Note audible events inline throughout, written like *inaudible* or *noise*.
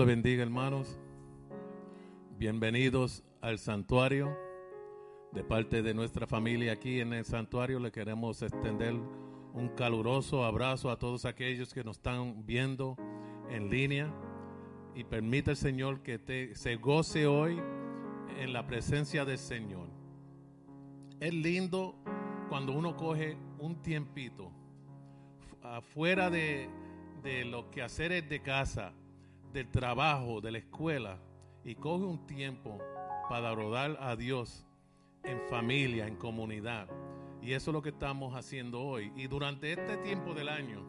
Le bendiga, hermanos. Bienvenidos al santuario. De parte de nuestra familia aquí en el santuario le queremos extender un caluroso abrazo a todos aquellos que nos están viendo en línea y permite el Señor que te, se goce hoy en la presencia del Señor. Es lindo cuando uno coge un tiempito afuera de, de los quehaceres de casa, del trabajo, de la escuela, y coge un tiempo para rodar a Dios en familia, en comunidad. Y eso es lo que estamos haciendo hoy. Y durante este tiempo del año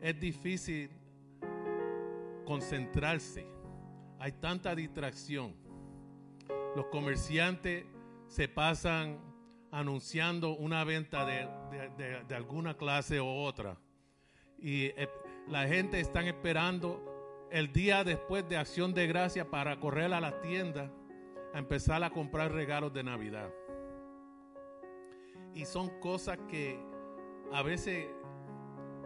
es difícil concentrarse. Hay tanta distracción. Los comerciantes se pasan anunciando una venta de, de, de, alguna clase o otra. Y eh, la gente está esperando el día después de acción de gracia para correr a la tienda a empezar a comprar regalos de Navidad. Y son cosas que a veces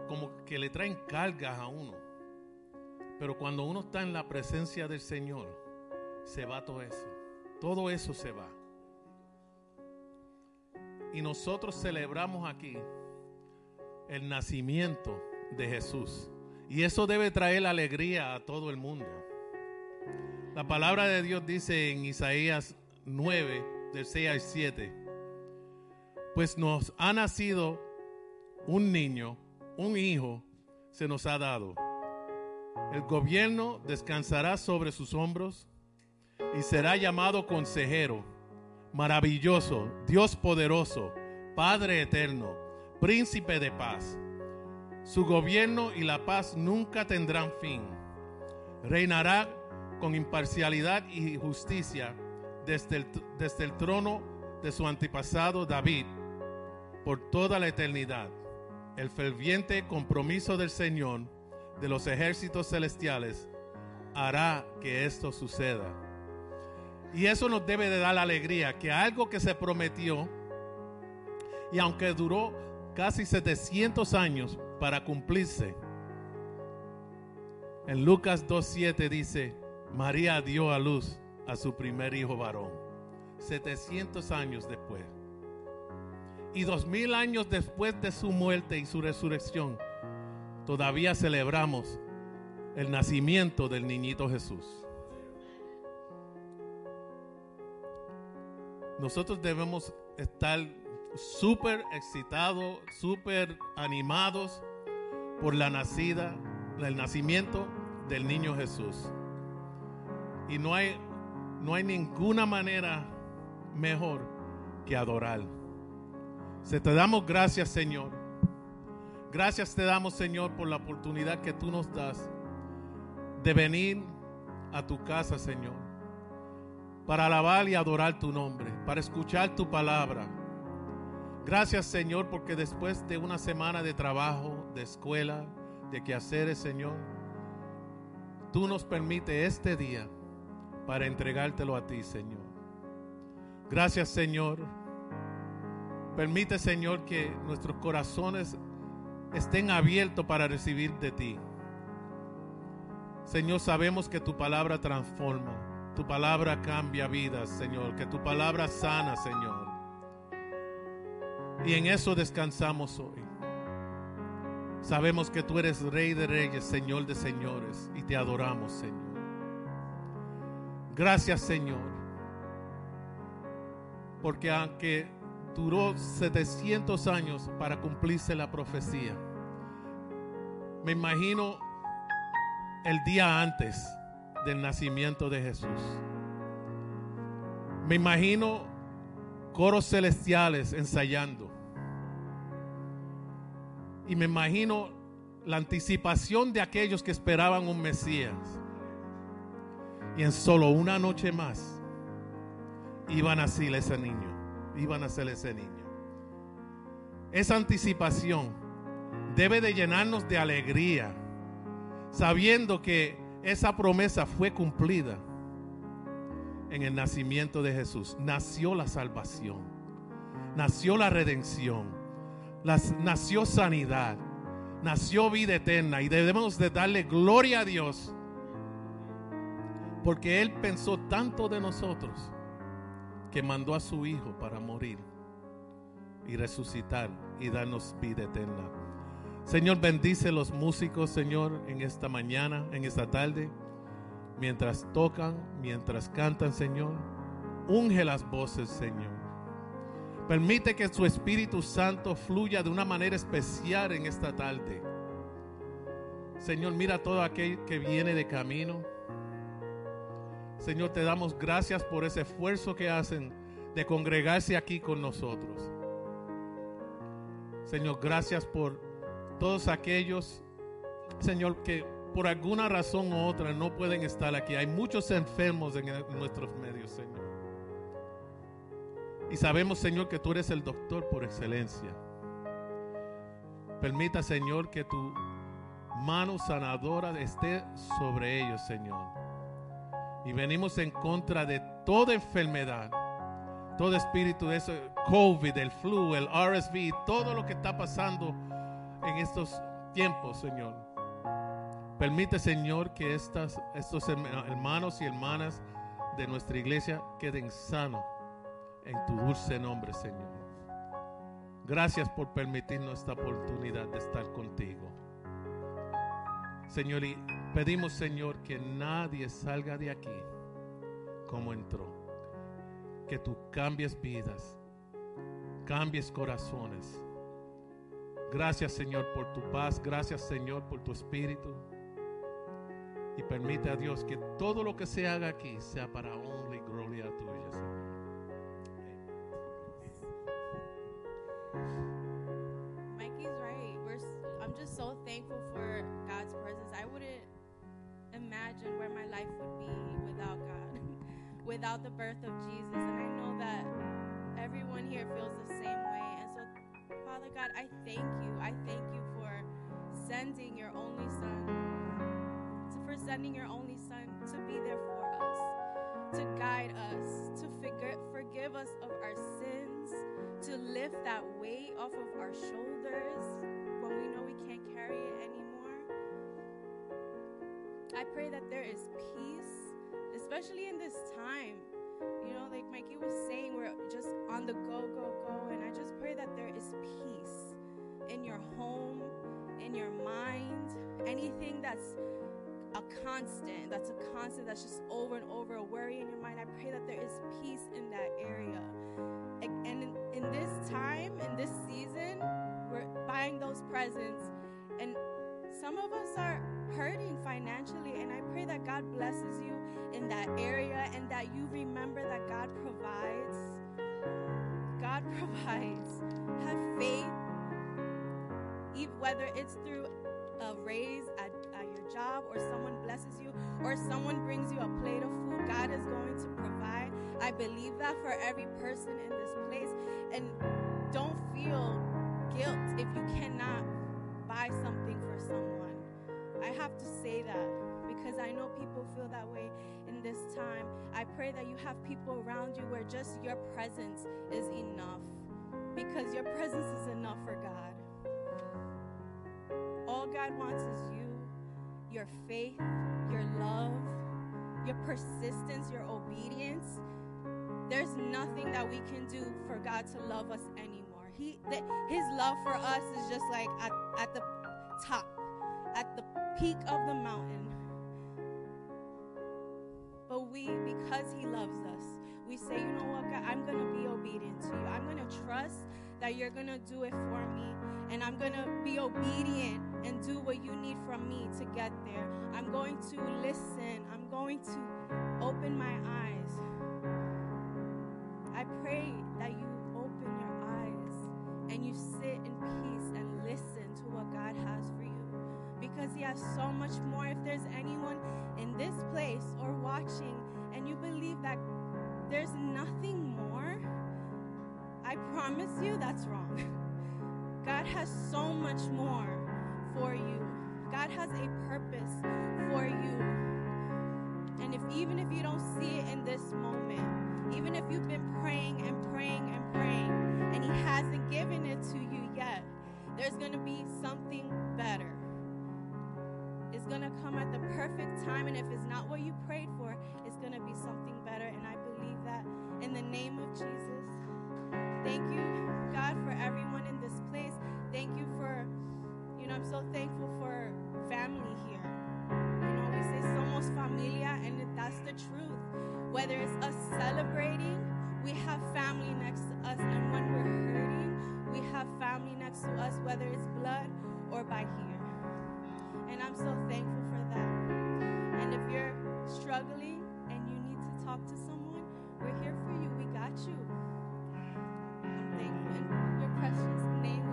como que le traen cargas a uno. Pero cuando uno está en la presencia del Señor, se va todo eso. Todo eso se va. Y nosotros celebramos aquí el nacimiento de Jesús. Y eso debe traer alegría a todo el mundo. La palabra de Dios dice en Isaías 9, del 6 al 7, pues nos ha nacido un niño, un hijo, se nos ha dado. El gobierno descansará sobre sus hombros y será llamado consejero, maravilloso, Dios poderoso, Padre eterno, príncipe de paz su gobierno y la paz nunca tendrán fin. Reinará con imparcialidad y justicia desde el, trono de su antepasado David por toda la eternidad. El ferviente compromiso del Señor de los ejércitos celestiales hará que esto suceda. Y eso nos debe de dar la alegría, que algo que se prometió, y aunque duró casi 700 años, para cumplirse. En Lucas 2.7 dice, María dio a luz a su primer hijo varón, 700 años después. Y dos mil años después de su muerte y su resurrección, todavía celebramos el nacimiento del niñito Jesús. Nosotros debemos estar súper excitados, súper animados por la nacida, el nacimiento del niño Jesús. Y no hay, no hay ninguna manera mejor que adorar. Se te damos gracias, Señor. Gracias te damos, Señor, por la oportunidad que tú nos das de venir a tu casa, Señor, para alabar y adorar tu nombre, para escuchar tu palabra Gracias Señor porque después de una semana de trabajo, de escuela, de quehaceres Señor, tú nos permites este día para entregártelo a ti Señor. Gracias Señor. Permite Señor que nuestros corazones estén abiertos para recibir de ti. Señor, sabemos que tu palabra transforma, tu palabra cambia vidas, Señor, que tu palabra sana, Señor. Y en eso descansamos hoy. Sabemos que tú eres Rey de Reyes, Señor de Señores, y te adoramos, Señor. Gracias, Señor. Porque aunque duró 700 años para cumplirse la profecía, me imagino el día antes del nacimiento de Jesús. Me imagino coros celestiales ensayando. Y me imagino la anticipación de aquellos que esperaban un Mesías. Y en solo una noche más iban a nacer ese niño. Iban a ser ese niño. Esa anticipación debe de llenarnos de alegría, sabiendo que esa promesa fue cumplida en el nacimiento de Jesús. Nació la salvación, nació la redención. Nació sanidad, nació vida eterna. Y debemos de darle gloria a Dios. Porque Él pensó tanto de nosotros que mandó a su Hijo para morir y resucitar y darnos vida eterna. Señor, bendice los músicos, Señor, en esta mañana, en esta tarde, mientras tocan, mientras cantan, Señor. Unge las voces, Señor. Permite que su Espíritu Santo fluya de una manera especial en esta tarde. Señor, mira todo aquel que viene de camino. Señor, te damos gracias por ese esfuerzo que hacen de congregarse aquí con nosotros. Señor, gracias por todos aquellos, Señor, que por alguna razón u otra no pueden estar aquí. Hay muchos enfermos en, nuestros medios, Señor. Y sabemos, Señor, que tú eres el doctor por excelencia. Permita, Señor, que tu mano sanadora esté sobre ellos, Señor. Y venimos en contra de toda enfermedad, todo espíritu de eso, COVID, el flu, el RSV, todo lo que está pasando en estos tiempos, Señor. Permite, Señor, que estas, estos hermanos y hermanas de nuestra iglesia queden sanos en tu dulce nombre, Señor. Gracias por permitirnos esta oportunidad de estar contigo. Señor, y pedimos, Señor, que nadie salga de aquí como entró. Que tú cambies vidas, cambies corazones. Gracias, Señor, por tu paz. Gracias, Señor, por tu espíritu. Y permite a Dios que todo lo que se haga aquí sea para honra y gloria tuya, Señor. Mikey's right. We're, I'm just so thankful for God's presence. I wouldn't imagine where my life would be without God, *laughs* without the birth of Jesus. And I know that everyone here feels the same way. And so, Father God, I thank you. I thank you for sending your only Son, for sending your only Son to be there for us, to guide us, to forgive, forgive us of our sins, to lift that weight off of our shoulders when we know we can't carry it anymore. I pray that there is peace, especially in this time. You know, like Mikey was saying, we're just on the go, go, go. And I just pray that there is peace in your home, in your mind, anything that's a constant, that's a constant, that's just over and over a worry in your mind. I pray that there is peace in that area. And in, in this time, in this season, we're buying those presents. And some of us are hurting financially. And I pray that God blesses you in that area and that you remember that God provides. God *laughs* provides. Have faith, Even whether it's through a raise at, job or someone blesses you or someone brings you a plate of food, God is going to provide. I believe that for every person in this place. And don't feel guilt if you cannot buy something for someone. I have to say that because I know people feel that way in this time. I pray that you have people around you where just your presence is enough because your presence is enough for God. All God wants is you, your faith, your love, your persistence, your obedience. There's nothing that we can do for God to love us anymore. He, his love for us is just like at, at the top, at the peak of the mountain. But we, because He loves us, we say, you know what, God, I'm going to be obedient to you. I'm going to trust that you're going to do it for me. And I'm going to be obedient and do what you need from me to get there. I'm going to listen. I'm going to open my eyes. I pray that you open your eyes and you sit in peace and listen to what God has for you because He has so much more. If there's anyone in this place or watching and you believe that there's nothing more, I promise you that's wrong. God has so much more for you. God has a purpose for you. And if even if you don't see it in this moment, even if you've been praying and praying and praying and he hasn't given it to you yet, there's going to be something better. It's going to come at the perfect time and if it's not what you prayed for, it's going to be something better and I believe that in the name of Jesus. Thank you, God, for everyone in this place. Thank you for, you know, I'm so thankful for family here. You know, we say somos familia, and that's the truth. Whether it's us celebrating, we have family next to us, and when we're hurting, we have family next to us, whether it's blood or by here. And I'm so thankful for that. And if you're struggling and you need to talk to someone, we're here for you. We got you morning your precious name.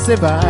você vai.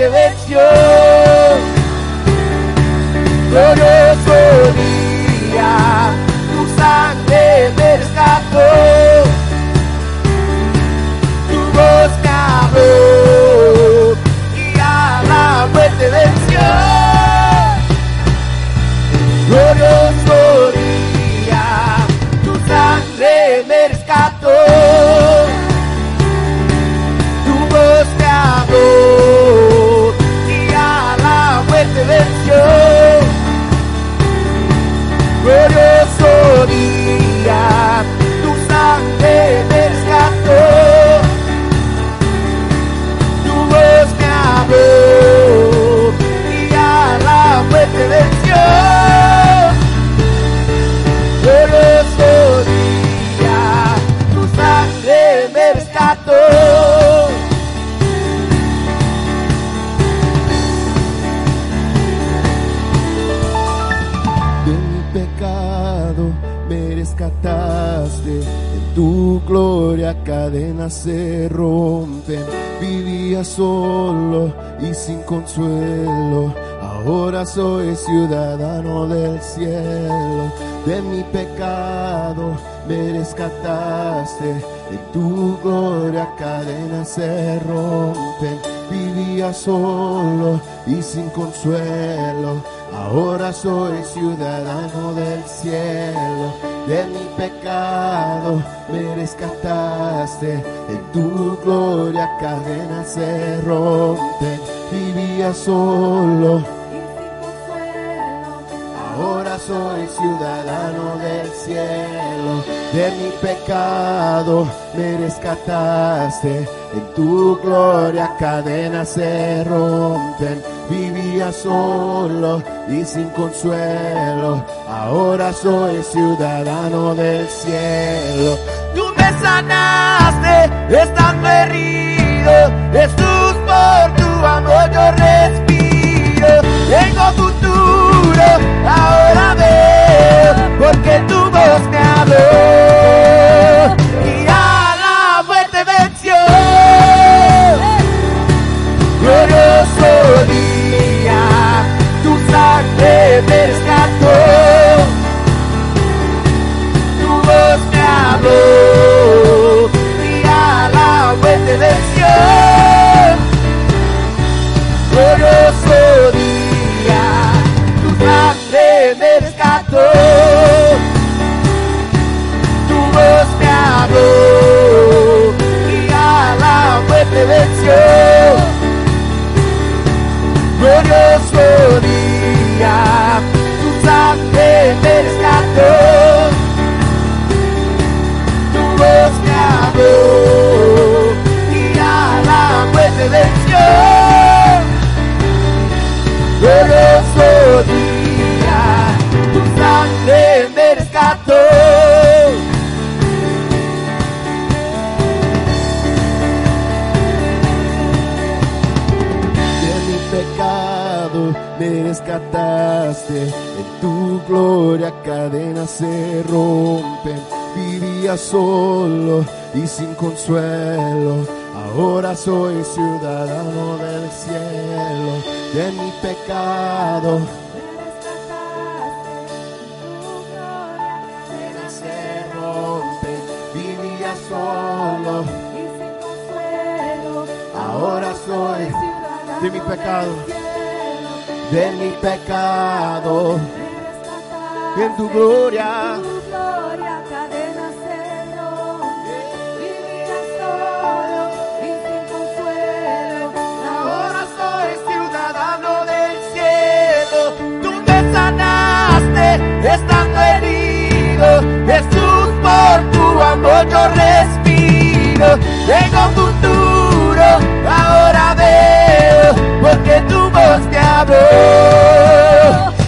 Muerte venció. Glorioso se rompen. Vivía solo y sin consuelo, ahora soy ciudadano del cielo. De mi pecado me rescataste, en tu gloria cadenas se rompen. Vivía solo y sin consuelo, ahora soy ciudadano del cielo. De mi pecado me rescataste, en tu gloria cadenas se rompen. Vivía solo soy ciudadano del cielo, de mi pecado me rescataste, en tu gloria cadenas se rompen. Vivía solo y sin consuelo, ahora soy ciudadano del cielo. Tú me sanaste estando herido, Jesús por tu amor yo respiro. Tengo futuro, ahora veo, porque tu voz me habló en tu gloria cadenas se rompen. Vivía solo y sin consuelo, ahora soy ciudadano del cielo. De mi pecado cadenas se rompen. Vivía solo, ahora soy de mi pecado, de mi pecado, en tu gloria. En tu gloria, cadena cero. Sin mirar solo, sin consuelo. Ahora soy ciudadano del cielo. Tú me sanaste, estando herido. Jesús, por tu amor yo respiro. Llego a. diablo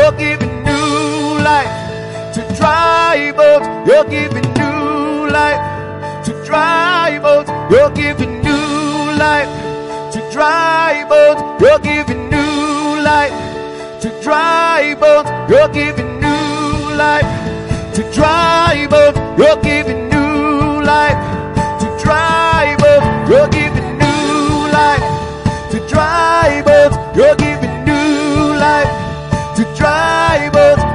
You're giving new life to dry bones. You're giving new life to dry bones. You're giving new life to dry bones. You're giving new life to dry bones. You're giving new life to dry bones. You're giving new life to dry bones. You're giving new life to dry bones. You're giving drivers.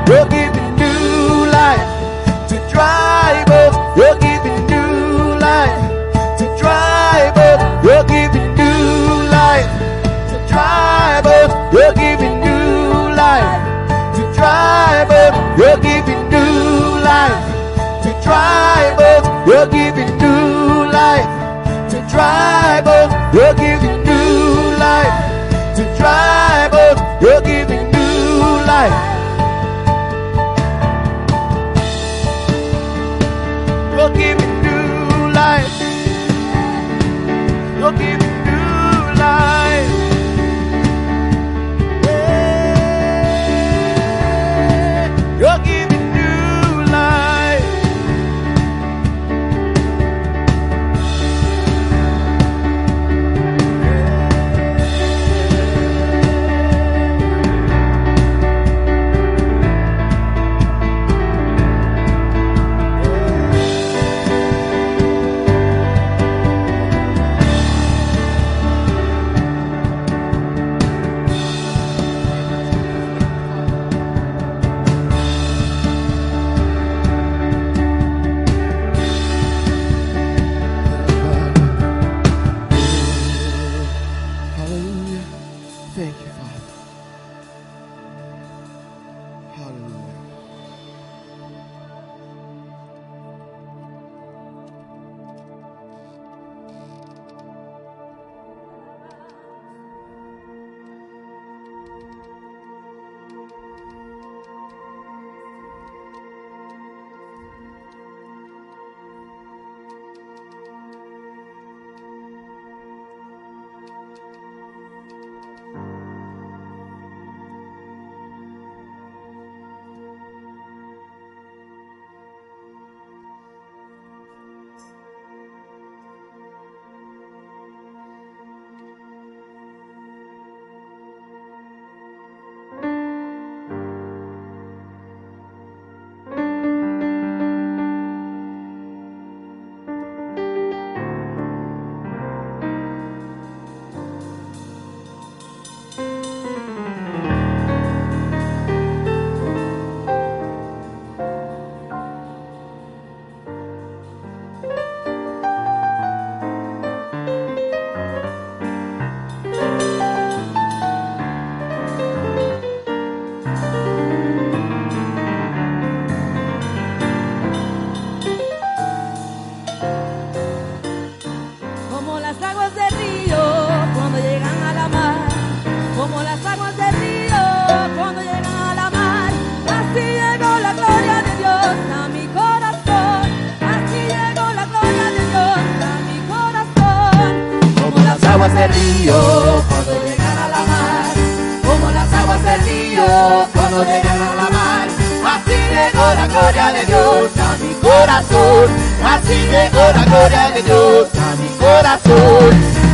con la gloria de Dios a mi corazón.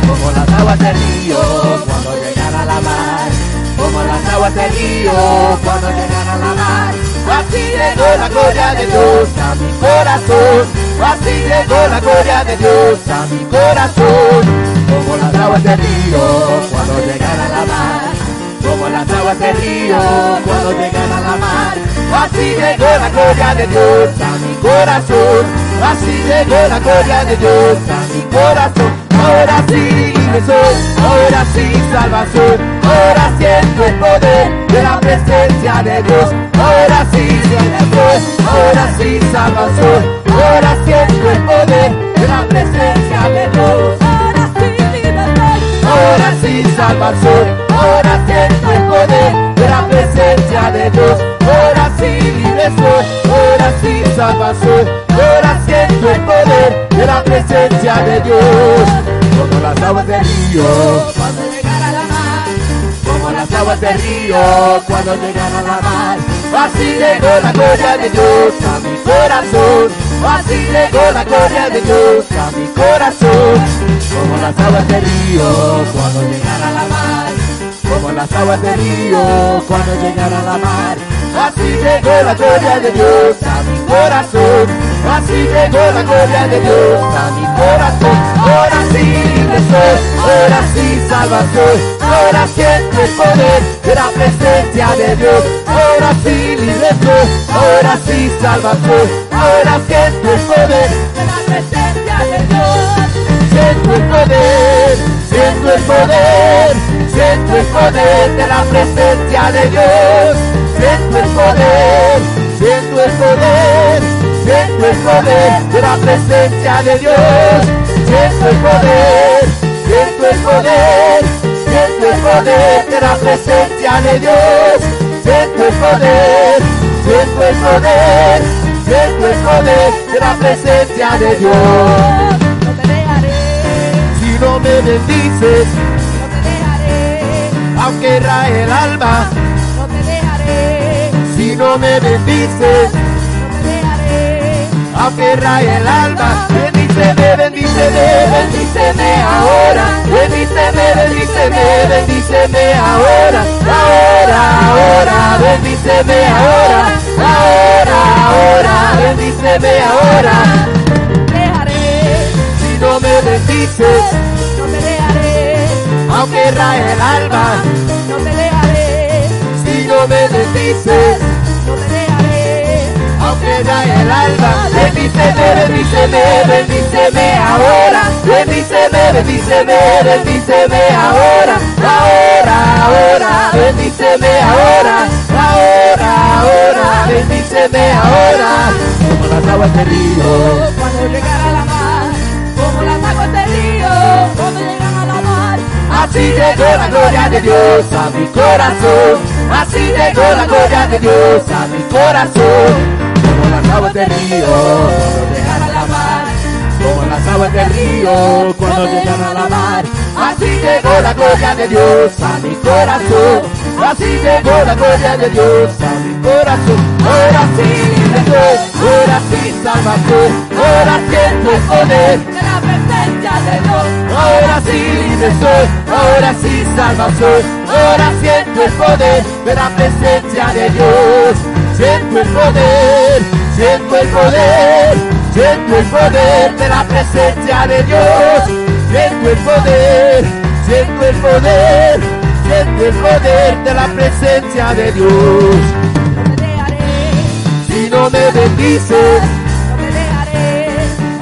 Como las aguas del río cuando llegan a la mar, como las aguas del río cuando llegan a la mar. Así llegó la gloria de Dios a mi corazón, así llegó la gloria de Dios a mi corazón. Como las aguas del río cuando llegan a la mar, como las aguas del río cuando llegan a la mar. Así llegó la gloria de Dios a mi corazón así llegó la gloria de Dios a mi corazón. Ahora sí libre soy, ahora sí salvación, ahora siento el poder de la presencia de Dios. Ahora sí libre soy, ahora sí salvación, ahora siento el poder de la presencia de Dios. Ahora sí, libertad. Ahora sí salvación, ahora siento el poder de la presencia de Dios. Ahora sí libre soy, ahora sí salvación, ahora siento poder de la presencia de Dios. Como las aguas del río, Cuando llegar a la mar, como las aguas del río cuando llegan a la mar. Así llegó la gloria de Dios a mi corazón. Así llegó la gloria de Dios a mi corazón. Como las aguas del río cuando llegan a la mar. Como las aguas del río cuando llegan a la mar. Así llegó la gloria de Dios a mi corazón. Así llegó la gloria de Dios a mi corazón. Ahora sí libre ahora sí salvación. Ahora siento el poder de la presencia de Dios. Ahora sí libre soy, ahora sí salvación. Ahora siento el poder de la presencia de Dios. Siento el poder, siento el poder, siento el poder de la presencia de Dios. Siento el poder, siento el poder, siento el poder de la presencia de Dios. Siento el poder, siento el poder, siento el poder de la presencia de Dios. Siento el poder, siento el poder, siento el poder de la presencia de Dios. No te dejaré, Si no me bendices, aunque rae el alma, no te dejaré, si no me bendices, no te dejaré. aunque rae el alma, bendíceme, bendíceme, bendíceme ahora, bendíceme, bendíceme, bendíceme ahora, ahora, ahora, bendíceme ahora, ahora, ahora, bendíceme ahora, Dejaré, si no me bendices, aunque rae el alma, no te dejaré, si no me bendices, no te dejaré. aunque rae el alma, bendíceme, bendíceme, bendíceme ahora, bendíceme, bendíceme, bendíceme ahora, ahora, ahora, bendíceme ahora, ahora, ahora, bendíceme ahora, como las aguas del río. Cuando llegar a la Así llegó la gloria de Dios a mi corazón. Así llegó la gloria de Dios a mi corazón. Como las aguas del río cuando llegan a la mar. Como las aguas del río cuando llegan a la mar. Así llegó la gloria de Dios a mi corazón. Así llegó la gloria de Dios a mi corazón. Ahora sí soy, ahora sí salvación. Ahora siento poder de Dios. Ahora sí soy, ahora sí salvación, ahora siento el poder de la presencia de Dios. Siento el poder, siento el poder, siento el poder de la presencia de Dios. Siento el poder, siento el poder, siento el poder de la presencia de Dios. Si no me bendices,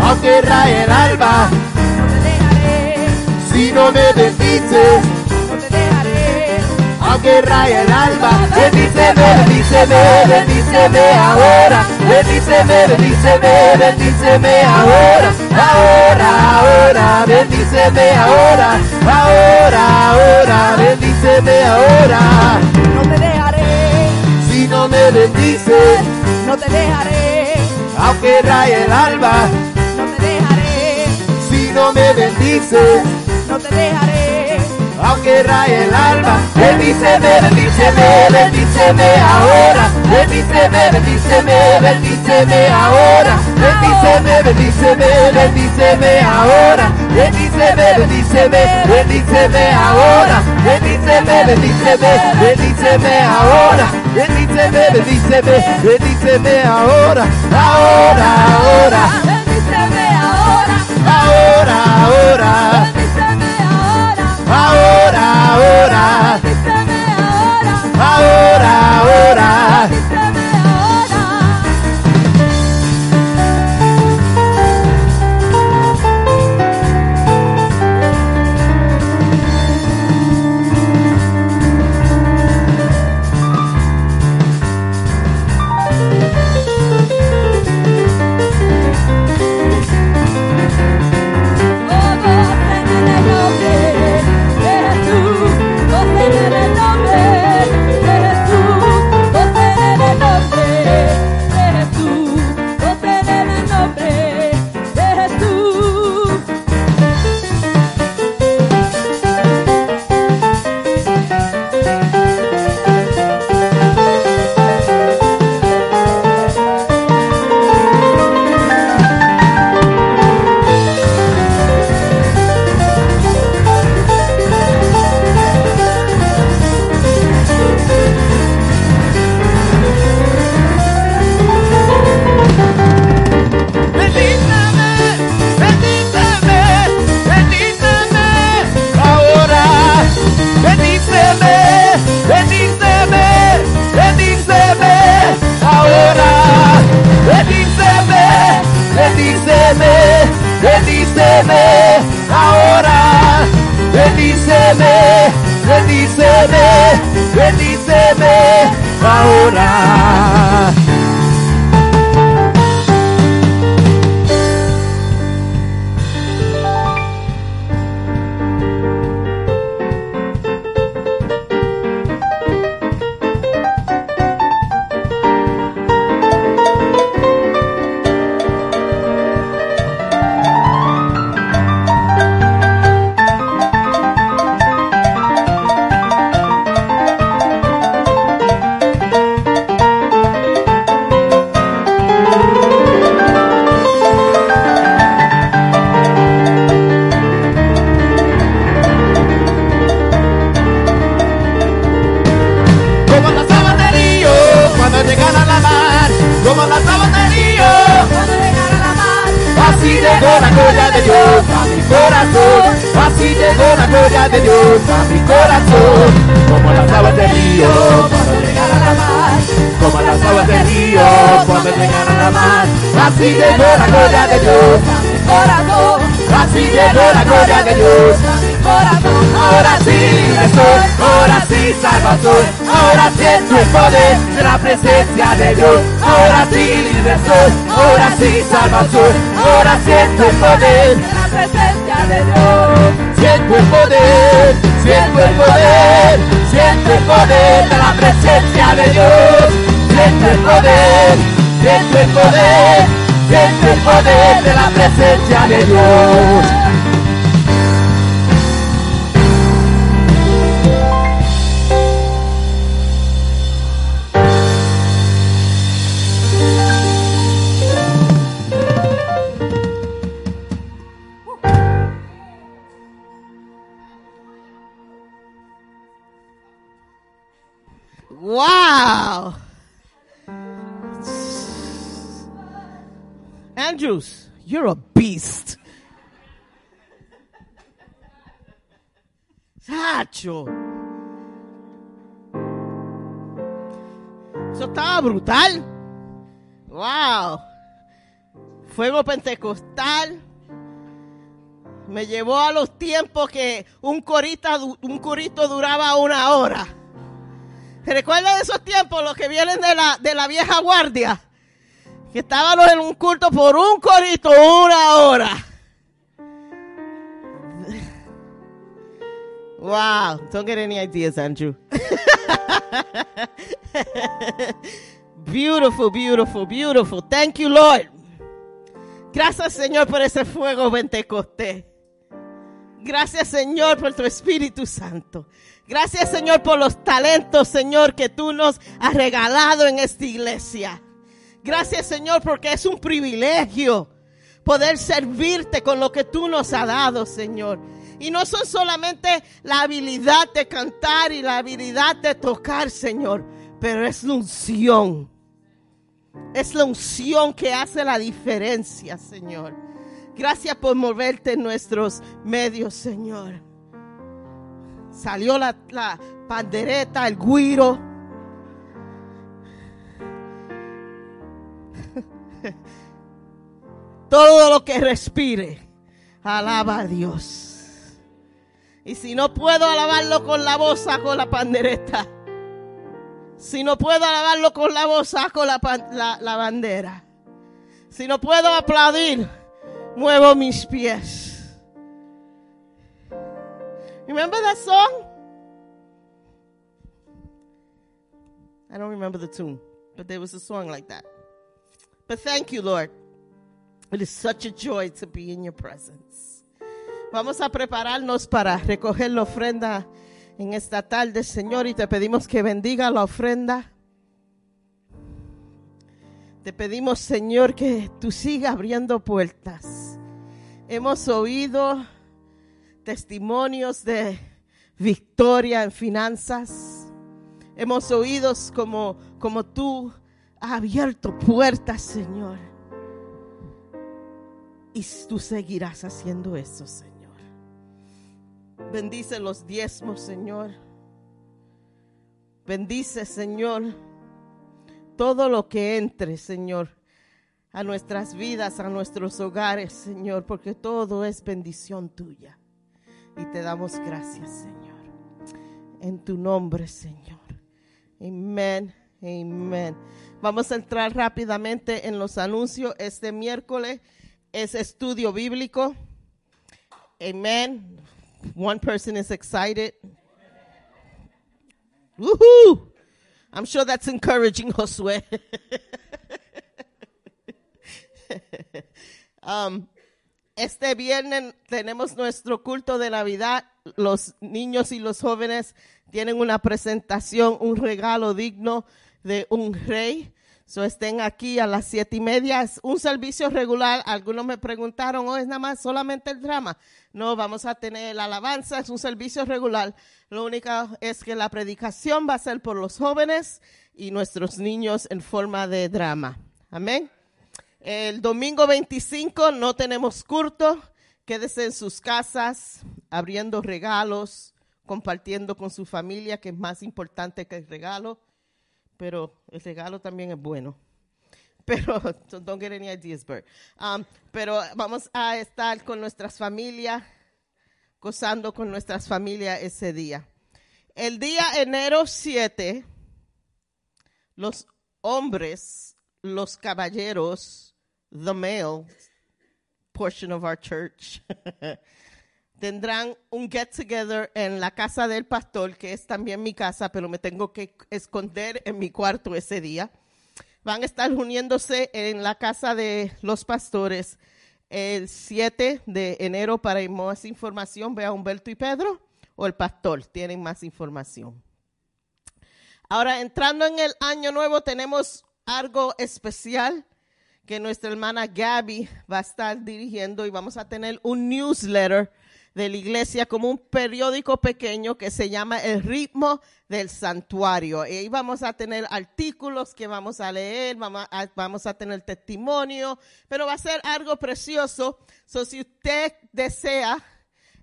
aunque rae el alba, si no me bendices, no te dejaré. aunque raye el alma. Bendíceme, bendíceme, bendíceme ahora. Bendíceme, bendíceme, bendíceme ahora. Ahora, ahora, bendíceme ahora. Ahora, ahora, bendíceme ahora. No te dejaré, Si no me bendices, no te dejaré, aunque raye el alba. no te dejaré, Si no me bendices, dejaré. Aunque raye el alma, bendíceme, bendíceme, bendíceme ahora. Bendíceme, bendíceme, bendíceme ahora. Bendíceme, bendíceme, bendíceme ahora. Bendíceme, bendíceme, bendíceme ahora. Bendíceme, bendíceme, bendíceme ahora. Bendíceme, bendíceme, bendíceme ahora. Ahora, ahora. Bendíceme ahora. Ahora, ahora ahora, ahora, ahora. un, corito duraba una hora. ¿Se recuerdan de esos tiempos, los que vienen de la, de la vieja guardia? Que estábamos en un culto por un corito, una hora. Wow, don't get any ideas, Andrew. *laughs* beautiful, beautiful, beautiful. Thank you, Lord. Gracias, Señor, por ese fuego pentecostés. Gracias Señor por tu Espíritu Santo. Gracias Señor por los talentos, Señor, que tú nos has regalado en esta iglesia. Gracias Señor porque es un privilegio poder servirte con lo que tú nos has dado, Señor. Y no son solamente la habilidad de cantar y la habilidad de tocar, Señor, pero es la unción. Es la unción que hace la diferencia, Señor. Gracias por moverte en nuestros medios, Señor. Salió la, la pandereta, el guiro. *laughs* Todo lo que respire, alaba a Dios. Y si no puedo alabarlo con la voz, saco la pandereta. Si no puedo alabarlo con la voz, saco la, la, la bandera. Si no puedo aplaudir, muevo mis pies. Remember that song? I don't remember the tune, but there was a song like that. But thank you, Lord. It is such a joy to be in your presence. Vamos a prepararnos para recoger la ofrenda en esta tarde, Señor, y te pedimos que bendiga la ofrenda. Te pedimos, Señor, que tú sigas abriendo puertas. Hemos oído testimonios de victoria en finanzas. Hemos oído como, como tú has abierto puertas, Señor. Y tú seguirás haciendo eso, Señor. Bendice los diezmos, Señor. Bendice, Señor, todo lo que entre, Señor, a nuestras vidas, a nuestros hogares, Señor, porque todo es bendición tuya. Y te damos gracias, Señor. En tu nombre, Señor. Amén. Amén. Vamos a entrar rápidamente en los anuncios. Este miércoles es estudio bíblico. Amén. One person is excited. Woohoo! I'm sure that's encouraging, Josué. um, este viernes tenemos nuestro culto de Navidad. Los niños y los jóvenes tienen una presentación, un regalo digno de un rey. So estén aquí a las siete y media. Es un servicio regular. Algunos me preguntaron, ¿o es nada más solamente el drama? No, vamos a tener la alabanza. Es un servicio regular. Lo único es que la predicación va a ser por los jóvenes y nuestros niños en forma de drama. Amén. El domingo 25 no tenemos culto. Quédese en sus casas, abriendo regalos, compartiendo con su familia, que es más importante que el regalo pero el regalo también es bueno. *laughs* Pero, *laughs* don't get any ideas, Bert. Um, pero vamos a estar con nuestras familias, gozando con nuestras familias ese día. El día enero 7, los hombres, los caballeros, the male portion of our church, *laughs* tendrán un get together en la casa del pastor, que es también mi casa, pero me tengo que esconder en mi cuarto ese día. Van a estar uniéndose en la casa de los pastores el 7 de enero para más información. Ve a Humberto y Pedro o el pastor, tienen más información. Ahora, entrando en el año nuevo, tenemos algo especial que nuestra hermana Gaby va a estar dirigiendo y vamos a tener un newsletter de la iglesia como un periódico pequeño que se llama El ritmo del santuario. Y ahí vamos a tener artículos que vamos a leer, vamos a, tener testimonio, pero va a ser algo precioso. So, si usted desea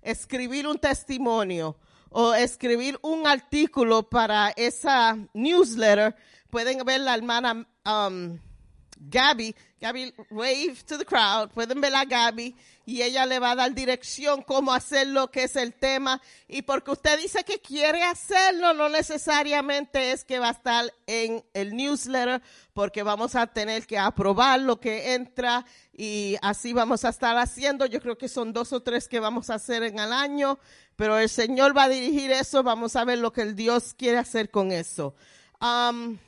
escribir un testimonio o escribir un artículo para esa newsletter, pueden ver la hermana um, Gaby, Gaby, wave to the crowd, pueden ver a Gaby y ella le va a dar dirección cómo hacerlo, qué es el tema. Y porque usted dice que quiere hacerlo, no necesariamente es que va a estar en el newsletter, porque vamos a tener que aprobar lo que entra y así vamos a estar haciendo. Yo creo que son dos o tres que vamos a hacer en el año, pero el Señor va a dirigir eso. Vamos a ver lo que el Dios quiere hacer con eso. Um,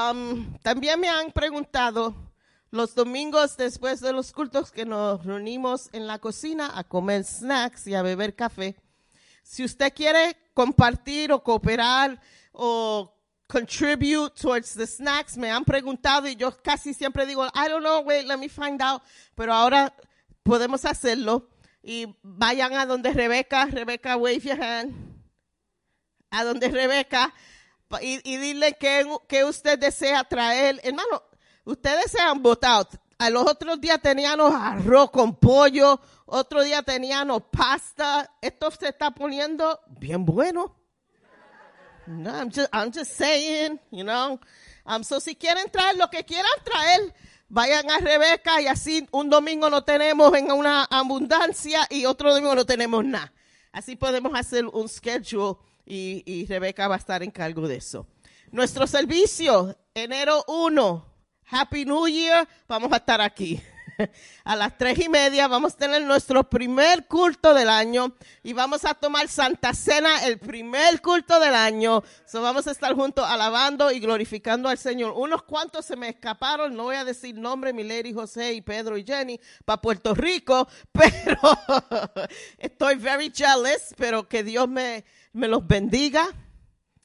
Um, también me han preguntado los domingos después de los cultos que nos reunimos en la cocina a comer snacks y a beber café. Si usted quiere compartir o cooperar o contribute towards the snacks, me han preguntado y yo casi siempre digo, I don't know, wait, let me find out. Pero ahora podemos hacerlo. Y vayan a donde Rebeca, Rebeca, wave your hand. A donde Rebeca y, y dile que, que usted desea traer. Hermano, ustedes se han votado. A los otros días teníamos arroz con pollo, otro día teníamos pasta. Esto se está poniendo bien bueno. No, I'm just, I'm just saying, you know. Um, so si quieren traer lo que quieran traer, vayan a Rebeca y así un domingo no tenemos en una abundancia y otro domingo no tenemos nada. Así podemos hacer un schedule y, y Rebeca va a estar en cargo de eso. Nuestro servicio, enero 1, Happy New Year, vamos a estar aquí. *laughs* A las tres y media vamos a tener nuestro primer culto del año y vamos a tomar Santa Cena, el primer culto del año. So vamos a estar juntos alabando y glorificando al Señor. Unos cuantos se me escaparon, no voy a decir nombre, Milady, José y Pedro y Jenny, para Puerto Rico, *laughs* pero *laughs* estoy very jealous, pero que Dios me, me los bendiga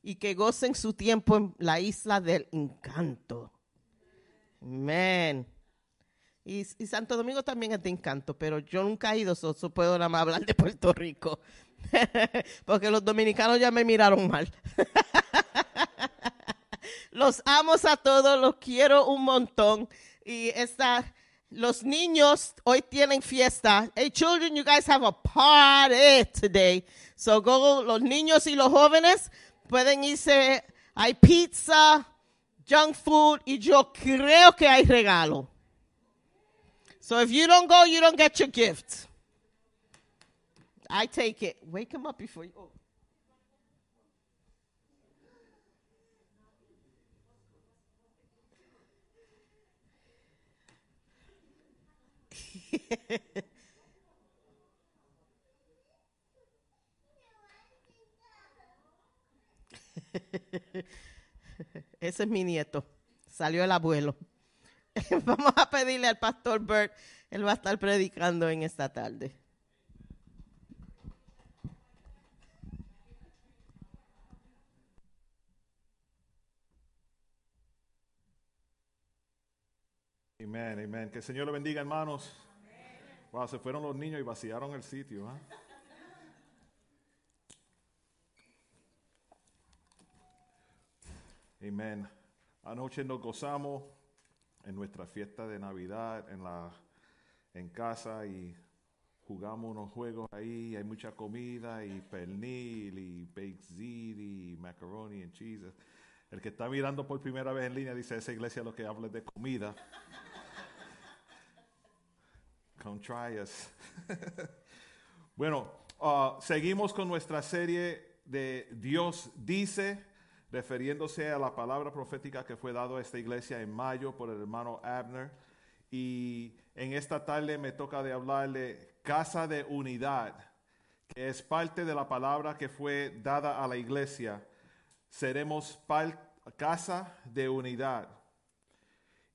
y que gocen su tiempo en la isla del encanto. Amén. Y, Santo Domingo también es de encanto, pero yo nunca he ido, so, so puedo nada más hablar de Puerto Rico. *laughs* Porque los dominicanos ya me miraron mal. *laughs* los amo a todos, los quiero un montón. Y esta, los niños hoy tienen fiesta. Hey children, you guys have a party today. So go, los niños y los jóvenes pueden irse, hay pizza, junk food y yo creo que hay regalo. So if you don't go, you don't get your gift. I take it. Wake him up before you. Oh. *laughs* Ese es mi nieto. Salió el abuelo. *laughs* Vamos a pedirle al pastor Bert, él va a estar predicando en esta tarde. Amén, amén. Que el Señor lo bendiga, hermanos. Wow, se fueron los niños y vaciaron el sitio. ¿ah? Amén. Anoche nos gozamos en nuestra fiesta de Navidad en la en casa y jugamos unos juegos ahí. Hay mucha comida y pernil y baked ziti y macaroni and cheese. El que está mirando por primera vez en línea dice esa iglesia lo que habla de comida. *laughs* Come us. *laughs* bueno, ah, seguimos con nuestra serie de Dios dice, refiriéndose a la palabra profética que fue dado a esta iglesia en mayo por el hermano Abner. Y en esta tarde me toca de hablarle casa de unidad, que es parte de la palabra que fue dada a la iglesia. Seremos casa de unidad.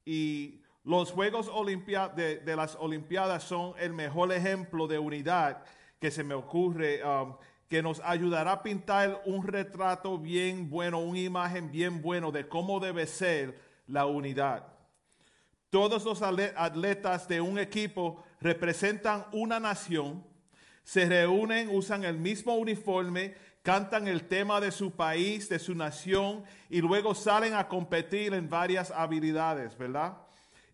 Y los Juegos Olimpia- de, de las Olimpiadas son el mejor ejemplo de unidad que se me ocurre, um, que nos ayudará a pintar un retrato bien bueno, una imagen bien bueno de cómo debe ser la unidad. Todos los atletas de un equipo representan una nación, se reúnen, usan el mismo uniforme, cantan el tema de su país, de su nación y luego salen a competir en varias habilidades, ¿verdad?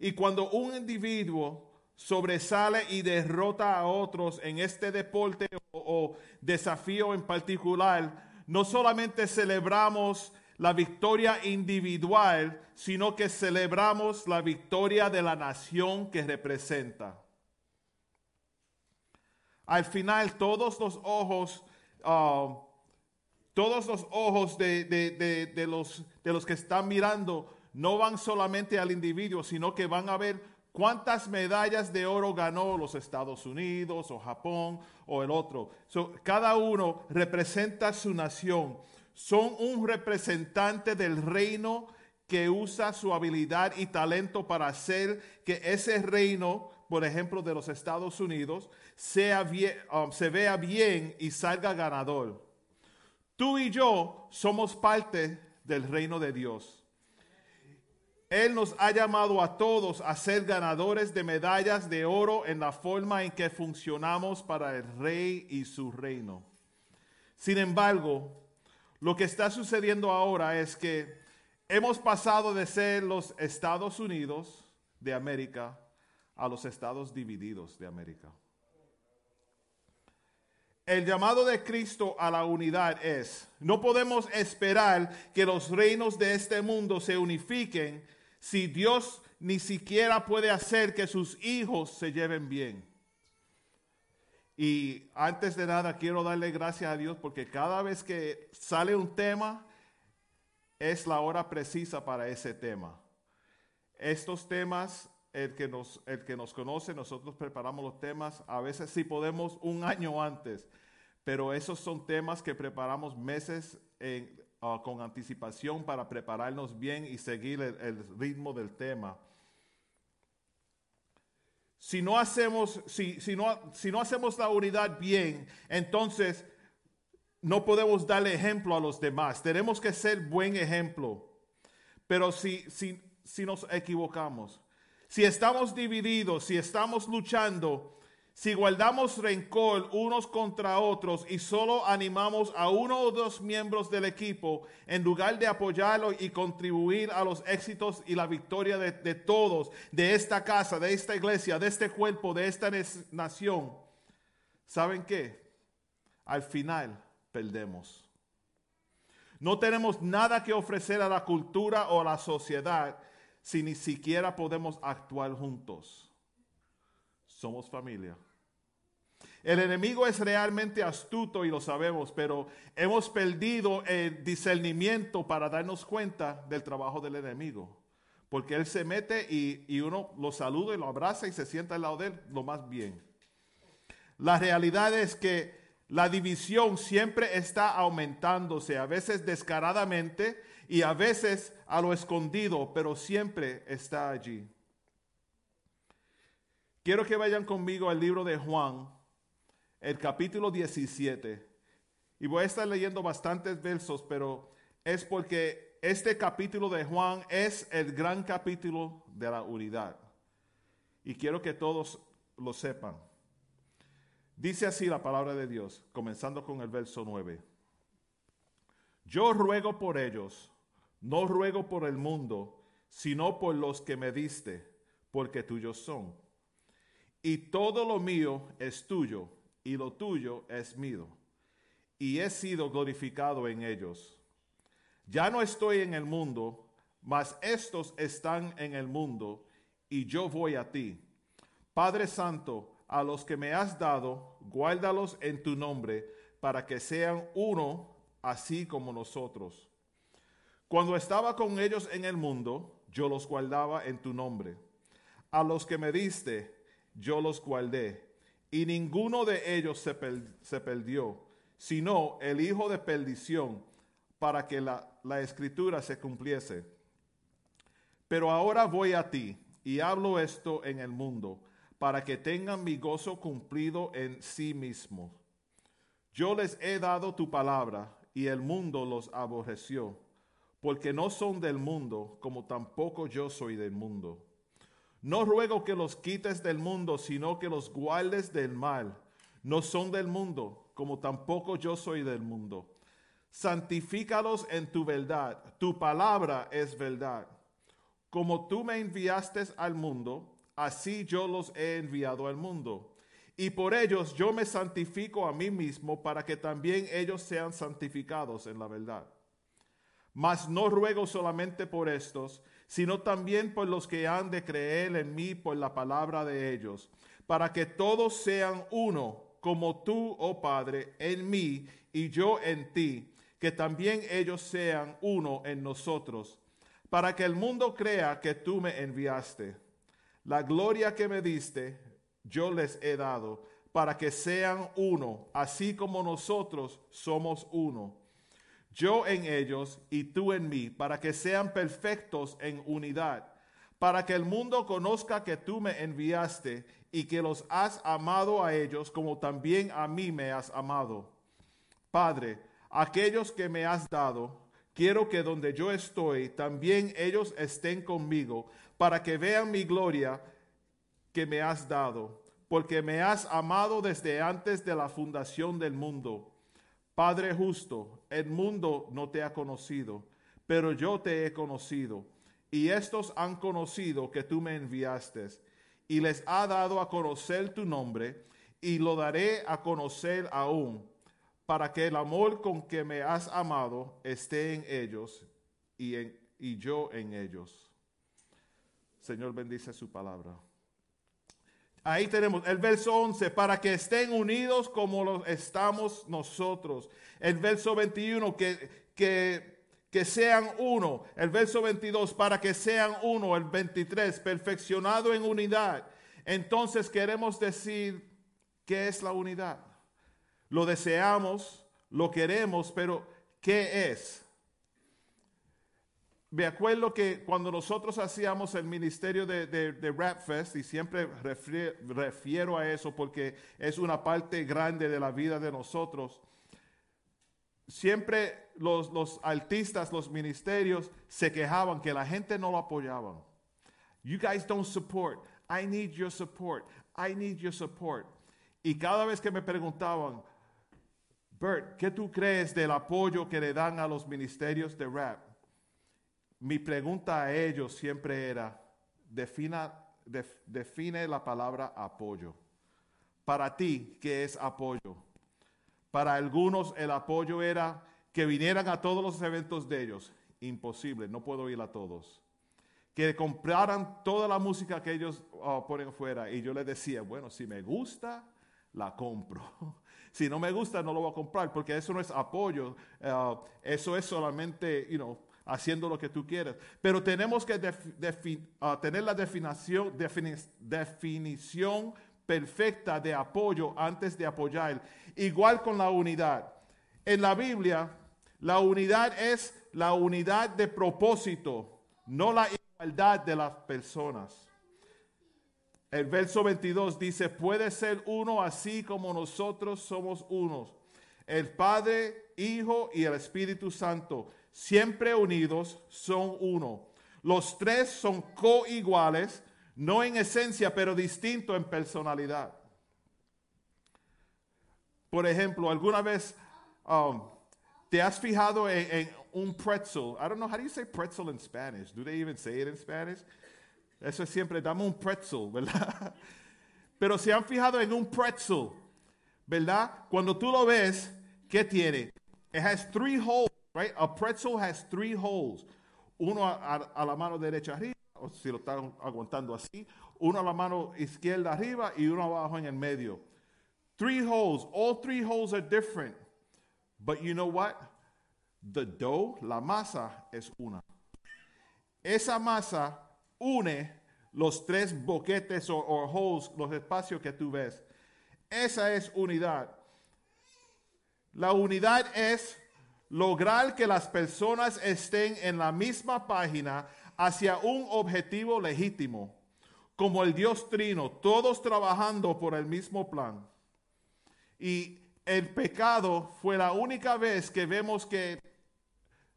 Y cuando un individuo sobresale y derrota a otros en este deporte o, desafío en particular, no solamente celebramos la victoria individual, sino que celebramos la victoria de la nación que representa. Al final, todos los ojos, ah, todos los ojos de- de- de los, de los que están mirando no van solamente al individuo, sino que van a ver cuántas medallas de oro ganó los Estados Unidos o Japón o el otro. Cada uno representa su nación. Son un representante del reino que usa su habilidad y talento para hacer que ese reino, por ejemplo, de los Estados Unidos, sea um, se vea bien y salga ganador. Tú y yo somos parte del reino de Dios. Él nos ha llamado a todos a ser ganadores de medallas de oro en la forma en que funcionamos para el rey y su reino. Sin embargo, lo que está sucediendo ahora es que hemos pasado de ser los Estados Unidos de América a los Estados divididos de América. El llamado de Cristo a la unidad es, no podemos esperar que los reinos de este mundo se unifiquen si Dios ni siquiera puede hacer que sus hijos se lleven bien. Y antes de nada quiero darle gracias a Dios porque cada vez que sale un tema es la hora precisa para ese tema. Estos temas, el que nos, el que nos conoce, nosotros preparamos los temas, a veces sí podemos un año antes, pero esos son temas que preparamos meses en- ah, con anticipación para prepararnos bien y seguir el, ritmo del tema. Si no, hacemos, si, si, no, si no hacemos la unidad bien, entonces no podemos darle ejemplo a los demás. Tenemos que ser buen ejemplo. Pero si, si, si nos equivocamos, si estamos divididos, si estamos luchando, si guardamos rencor unos contra otros y solo animamos a uno o dos miembros del equipo en lugar de apoyarlo y contribuir a los éxitos y la victoria de, todos, de esta casa, de esta iglesia, de este cuerpo, de esta nación, ¿saben qué? Al final perdemos. No tenemos nada que ofrecer a la cultura o a la sociedad si ni siquiera podemos actuar juntos. Somos familia. El enemigo es realmente astuto y lo sabemos, pero hemos perdido el discernimiento para darnos cuenta del trabajo del enemigo. Porque él se mete y, y uno lo saluda y lo abraza y se sienta al lado de él lo más bien. La realidad es que la división siempre está aumentándose, a veces descaradamente y a veces a lo escondido, pero siempre está allí. Quiero que vayan conmigo al libro de Juan, el capítulo 17. Y voy a estar leyendo bastantes versos, pero es porque este capítulo de Juan es el gran capítulo de la unidad. Y quiero que todos lo sepan. Dice así la palabra de Dios, comenzando con el verso 9. Yo ruego por ellos, no ruego por el mundo, sino por los que me diste, porque tuyos son. Y todo lo mío es tuyo, y lo tuyo es mío. Y he sido glorificado en ellos. Ya no estoy en el mundo, mas estos están en el mundo, y yo voy a ti. Padre Santo, a los que me has dado, guárdalos en tu nombre, para que sean uno, así como nosotros. Cuando estaba con ellos en el mundo, yo los guardaba en tu nombre. A los que me diste, yo los guardé, y ninguno de ellos se, se perdió, sino el hijo de perdición, para que la, la escritura se cumpliese. Pero ahora voy a ti y hablo esto en el mundo, para que tengan mi gozo cumplido en sí mismo. Yo les he dado tu palabra y el mundo los aborreció, porque no son del mundo, como tampoco yo soy del mundo. No ruego que los quites del mundo, sino que los guardes del mal. No son del mundo, como tampoco yo soy del mundo. Santifícalos en tu verdad. Tu palabra es verdad. Como tú me enviaste al mundo, así yo los he enviado al mundo. Y por ellos yo me santifico a mí mismo para que también ellos sean santificados en la verdad. Mas no ruego solamente por estos, sino también por los que han de creer en mí por la palabra de ellos, para que todos sean uno, como tú, oh Padre, en mí y yo en ti, que también ellos sean uno en nosotros, para que el mundo crea que tú me enviaste. La gloria que me diste, yo les he dado, para que sean uno, así como nosotros somos uno yo en ellos y tú en mí, para que sean perfectos en unidad, para que el mundo conozca que tú me enviaste y que los has amado a ellos como también a mí me has amado. Padre, aquellos que me has dado, quiero que donde yo estoy, también ellos estén conmigo, para que vean mi gloria que me has dado, porque me has amado desde antes de la fundación del mundo. Padre justo, el mundo no te ha conocido, pero yo te he conocido, y estos han conocido que tú me enviaste, y les ha dado a conocer tu nombre, y lo daré a conocer aún, para que el amor con que me has amado esté en ellos y, en, y yo en ellos. Señor, bendice su palabra. Ahí tenemos el verso 11, para que estén unidos como lo estamos nosotros. El verso 21, que, que, que sean uno. El verso 22, para que sean uno. El 23, perfeccionado en unidad. Entonces queremos decir, ¿qué es la unidad? Lo deseamos, lo queremos, pero ¿qué es? Me acuerdo que cuando nosotros hacíamos el ministerio de, de, de Rap Fest, y siempre refiero a eso porque es una parte grande de la vida de nosotros, siempre los, los artistas, los ministerios se quejaban que la gente no lo apoyaban. You guys don't support. I need your support. I need your support. Y cada vez que me preguntaban, Bert, ¿qué tú crees del apoyo que le dan a los ministerios de rap? Mi pregunta a ellos siempre era, defina, def- define la palabra apoyo. Para ti, ¿qué es apoyo? Para algunos el apoyo era que vinieran a todos los eventos de ellos. Imposible, no puedo ir a todos. Que compraran toda la música que ellos ah, ponen fuera. Y yo les decía, bueno, si me gusta, la compro. *laughs* Si no me gusta, no lo voy a comprar, porque eso no es apoyo. ah, eso es solamente, you know, haciendo lo que tú quieres. Pero tenemos que ah, tener la definición, defini- definición perfecta de apoyo antes de apoyar. Igual con la unidad. En la Biblia, la unidad es la unidad de propósito, no la igualdad de las personas. El verso 22 dice, puede ser uno así como nosotros somos unos. El Padre, Hijo y el Espíritu Santo, siempre unidos, son uno. Los tres son coiguales, no en esencia, pero distintos en personalidad. Por ejemplo, ¿alguna vez um, te has fijado en, en un pretzel? I don't know, how do you say pretzel in Spanish? Do they even say it in Spanish? Eso es siempre, dame un pretzel, *laughs* ¿verdad? Pero se han fijado en un pretzel, ¿verdad? Cuando tú lo ves, ¿qué tiene? It has three holes, right? A pretzel has three holes. Uno a, la mano derecha arriba, o si lo están aguantando así. Uno a la mano izquierda arriba y uno abajo en el medio. Three holes. All three holes are different. But you know what? The dough, la masa, es una. Esa masa une los tres boquetes o, o holes, los espacios que tú ves. Esa es unidad. La unidad es lograr que las personas estén en la misma página hacia un objetivo legítimo, como el Dios Trino, todos trabajando por el mismo plan. Y el pecado fue la única vez que vemos que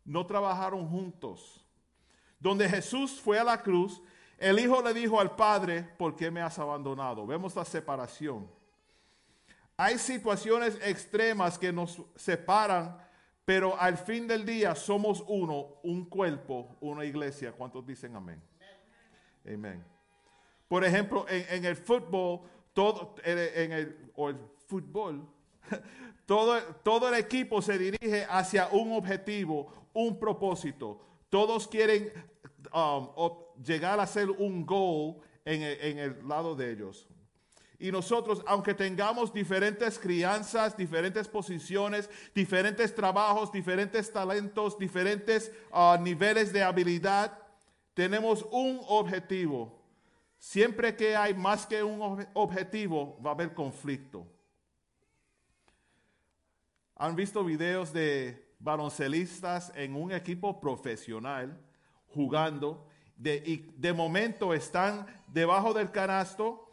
no trabajaron juntos. Donde Jesús fue a la cruz, el Hijo le dijo al Padre, ¿por qué me has abandonado? Vemos la separación. Hay situaciones extremas que nos separan, pero al fin del día somos uno, un cuerpo, una iglesia. ¿Cuántos dicen amén? Amén. Por ejemplo, en, el fútbol, todo, en, en el, o el fútbol, *laughs* todo, el equipo se dirige hacia un objetivo, un propósito. Todos quieren um, llegar a ser un goal en el, en el lado de ellos. Y nosotros, aunque tengamos diferentes crianzas, diferentes posiciones, diferentes trabajos, diferentes talentos, diferentes ah, niveles de habilidad, tenemos un objetivo. Siempre que hay más que un obje- objetivo, va a haber conflicto. ¿Han visto videos de baloncelistas en un equipo profesional jugando de, y de momento están debajo del canasto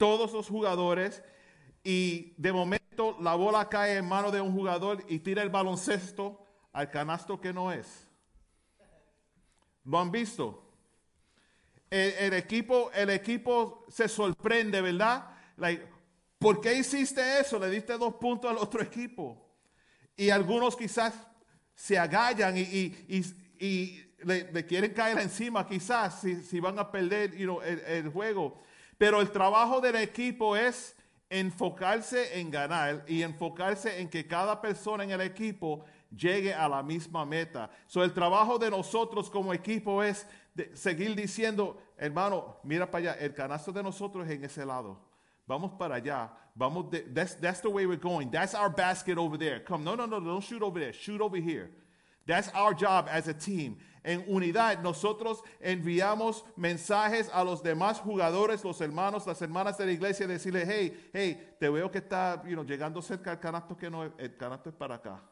todos los jugadores y de momento la bola cae en mano de un jugador y tira el baloncesto al canasto que no es. ¿Lo han visto? El, equipo, el equipo se sorprende, ¿verdad? Like, ¿Por qué hiciste eso? Le diste dos puntos al otro equipo. Y algunos quizás se agallan y, y- y- le, quieren caer encima, quizás, si, si van a perder el juego. Pero el trabajo del equipo es enfocarse en ganar y enfocarse en que cada persona en el equipo llegue a la misma meta. So, el trabajo de nosotros como equipo es seguir diciendo, hermano, mira para allá, el canasto de nosotros es en ese lado. Vamos para allá. Vamos that's, that's the way we're going. That's our basket over there. Come, no, no, no, don't shoot over there. Shoot over here. That's our job as a team. En unidad, nosotros enviamos mensajes a los demás jugadores, los hermanos, las hermanas de la iglesia, decirle, hey, hey, te veo que está llegando cerca el canasto que no el canasto es para acá.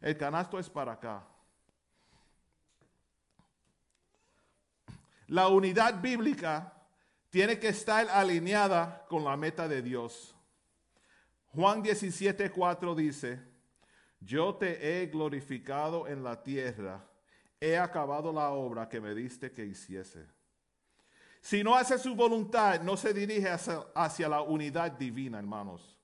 El canasto es para acá. La unidad bíblica tiene que estar alineada con la meta de Dios. Juan 17, 4 dice, yo te he glorificado en la tierra, he acabado la obra que me diste que hiciese. Si no hace su voluntad, no se dirige hacia, la unidad divina, hermanos.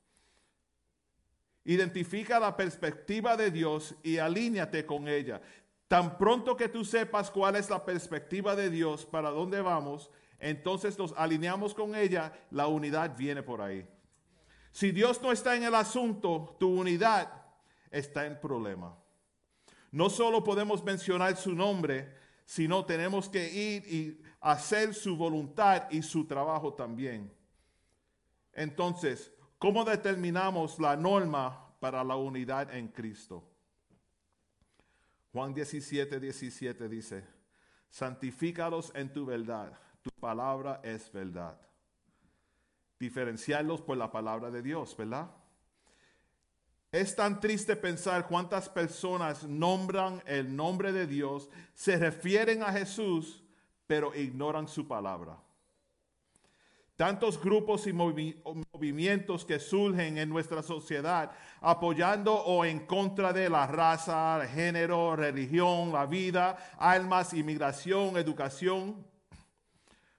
Identifica la perspectiva de Dios y alíñate con ella. Tan pronto que tú sepas cuál es la perspectiva de Dios, para dónde vamos, entonces nos alineamos con ella, la unidad viene por ahí. Si Dios no está en el asunto, tu unidad está en problema. No solo podemos mencionar su nombre, sino tenemos que ir y hacer su voluntad y su trabajo también. Entonces, ¿cómo determinamos la norma para la unidad en Cristo? Juan 17, 17 dice, santifícalos en tu verdad, tu palabra es verdad. Diferenciarlos por la palabra de Dios, ¿verdad? Es tan triste pensar cuántas personas nombran el nombre de Dios, se refieren a Jesús, pero ignoran su palabra. Tantos grupos y movi movimientos que surgen en nuestra sociedad apoyando o en contra de la raza, género, religión, la vida, almas, inmigración, educación.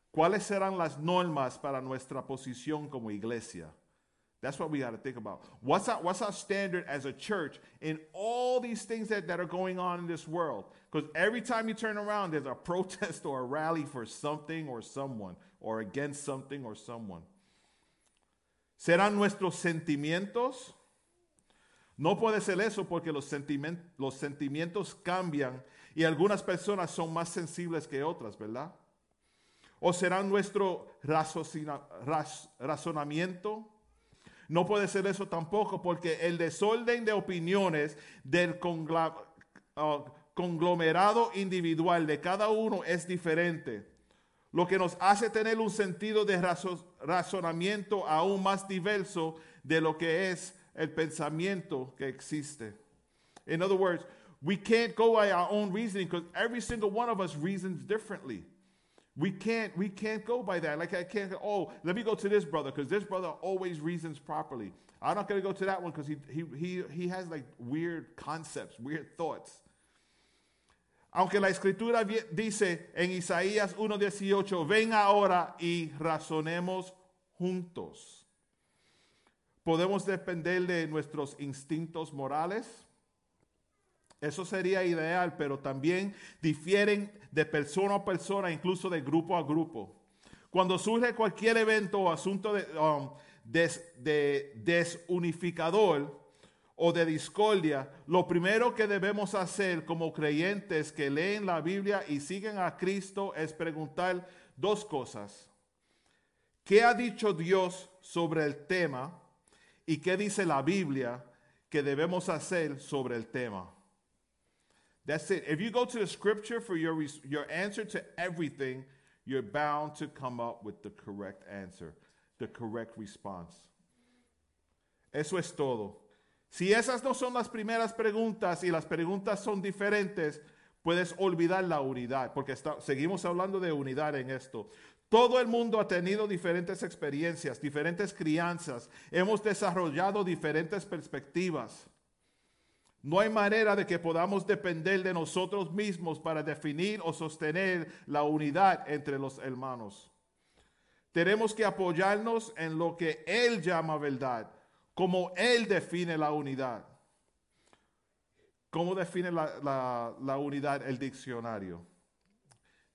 ¿Cuáles serán las normas para nuestra posición como iglesia? That's what we got to think about. What's our, what's our standard as a church in all these things that, that are going on in this world? Because every time you turn around, there's a *laughs* protest or a rally for something or someone, or against something or someone. ¿Serán nuestros sentimientos? No puede ser eso porque los, sentiment, los sentimientos cambian y algunas personas son más sensibles que otras, ¿verdad? ¿O será nuestro razonamiento? No puede ser eso tampoco porque el desorden de opiniones del uh, conglomerado individual de cada uno es diferente, lo que nos hace tener un sentido de razo- razonamiento aún más diverso de lo que es el pensamiento que existe. In other words, we can't go by our own reasoning because every single one of us reasons differently. We can't we can't go by that. Like I can't oh, let me go to this brother because this brother always reasons properly. I'm not gonna go to that one because he, he he he has like weird concepts, weird thoughts. Aunque la escritura dice en Isaías 1:18, ven ahora y razonemos juntos. Podemos depender de nuestros instintos morales. Eso sería ideal, pero también difieren de persona a persona, incluso de grupo a grupo. Cuando surge cualquier evento o asunto de, um, des- de desunificador o de discordia, lo primero que debemos hacer como creyentes que leen la Biblia y siguen a Cristo es preguntar dos cosas. ¿Qué ha dicho Dios sobre el tema? ¿Y qué dice la Biblia que debemos hacer sobre el tema? That's it. If you go to the scripture for your, your answer to everything, you're bound to come up with the correct answer, the correct response. Eso es todo. Si esas no son las primeras preguntas y las preguntas son diferentes, puedes olvidar la unidad, porque seguimos hablando de unidad en esto. Todo el mundo ha tenido diferentes experiencias, diferentes crianzas, hemos desarrollado diferentes perspectivas. No hay manera de que podamos depender de nosotros mismos para definir o sostener la unidad entre los hermanos. Tenemos que apoyarnos en lo que Él llama verdad, como Él define la unidad. ¿Cómo define la, la- la unidad el diccionario?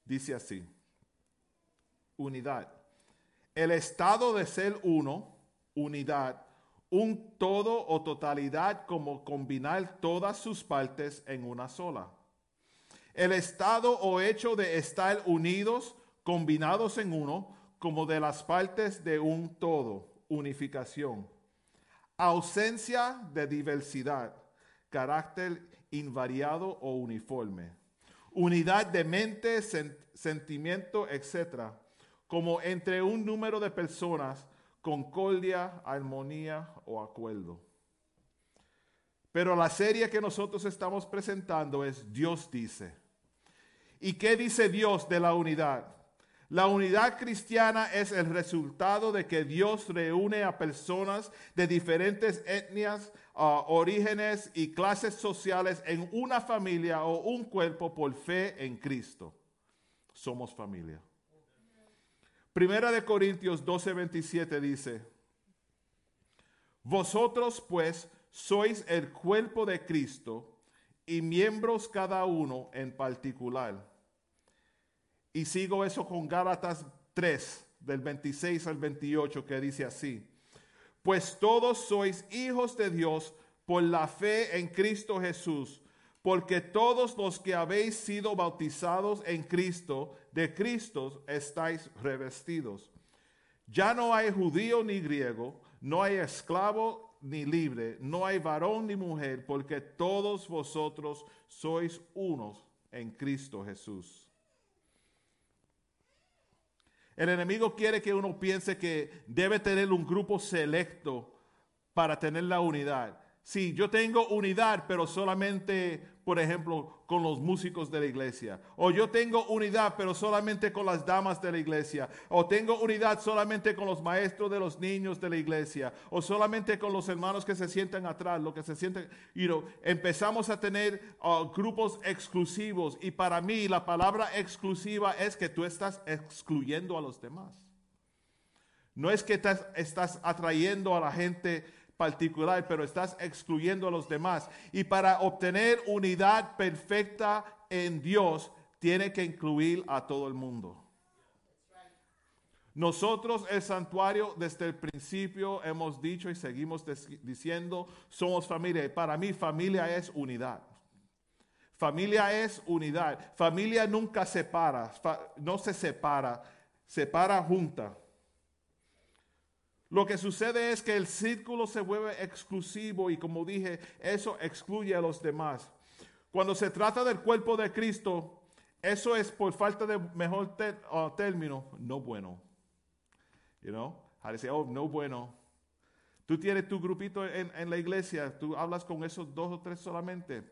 Dice así, unidad. El estado de ser uno, unidad, un todo o totalidad como combinar todas sus partes en una sola. El estado o hecho de estar unidos, combinados en uno, como de las partes de un todo, unificación. Ausencia de diversidad, carácter invariado o uniforme. Unidad de mente, sen- sentimiento, etc. Como entre un número de personas, concordia, armonía o acuerdo. Pero la serie que nosotros estamos presentando es Dios dice. ¿Y qué dice Dios de la unidad? La unidad cristiana es el resultado de que Dios reúne a personas de diferentes etnias, ah, orígenes y clases sociales en una familia o un cuerpo por fe en Cristo. Somos familia. Primera de Corintios 12, 27 dice, Vosotros pues sois el cuerpo de Cristo y miembros cada uno en particular. Y sigo eso con Gálatas 3, del 26 al 28, que dice así. Pues todos sois hijos de Dios por la fe en Cristo Jesús, porque todos los que habéis sido bautizados en Cristo, de Cristo estáis revestidos. Ya no hay judío ni griego, no hay esclavo ni libre, no hay varón ni mujer, porque todos vosotros sois unos en Cristo Jesús. El enemigo quiere que uno piense que debe tener un grupo selecto para tener la unidad. Sí, yo tengo unidad, pero solamente, por ejemplo, con los músicos de la iglesia. O yo tengo unidad, pero solamente con las damas de la iglesia. O tengo unidad solamente con los maestros de los niños de la iglesia. O solamente con los hermanos que se sientan atrás, lo que se sienten. You know, empezamos a tener uh, grupos exclusivos. Y para mí la palabra exclusiva es que tú estás excluyendo a los demás. No es que estás, estás atrayendo a la gente particular, pero estás excluyendo a los demás. Y para obtener unidad perfecta en Dios, tiene que incluir a todo el mundo. Nosotros, el santuario, desde el principio hemos dicho y seguimos diciendo, somos familia. Y para mí, familia es unidad. Familia es unidad. Familia nunca separa, no se separa, separa junta. Lo que sucede es que el círculo se vuelve exclusivo y como dije, eso excluye a los demás. Cuando se trata del cuerpo de Cristo, eso es por falta de mejor uh, término, no bueno. You know, to say, oh, no bueno. Tú tienes tu grupito en, en la iglesia, tú hablas con esos dos o tres solamente.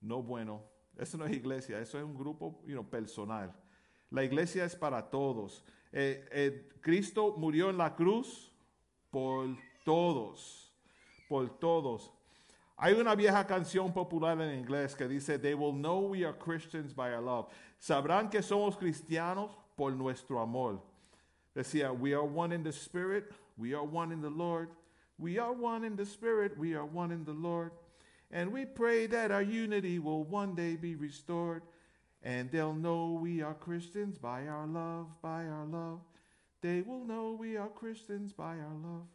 No bueno. Eso no es iglesia, eso es un grupo you know, personal. La iglesia es para todos. Eh, eh, Cristo murió en la cruz por todos, por todos. Hay una vieja canción popular en inglés que dice, They will know we are Christians by our love. Sabrán que somos cristianos por nuestro amor. Decía, we are one in the spirit, we are one in the Lord. We are one in the spirit, we are one in the Lord. And we pray that our unity will one day be restored. And they'll know we are Christians by our love, by our love. They will know we are Christians by our love.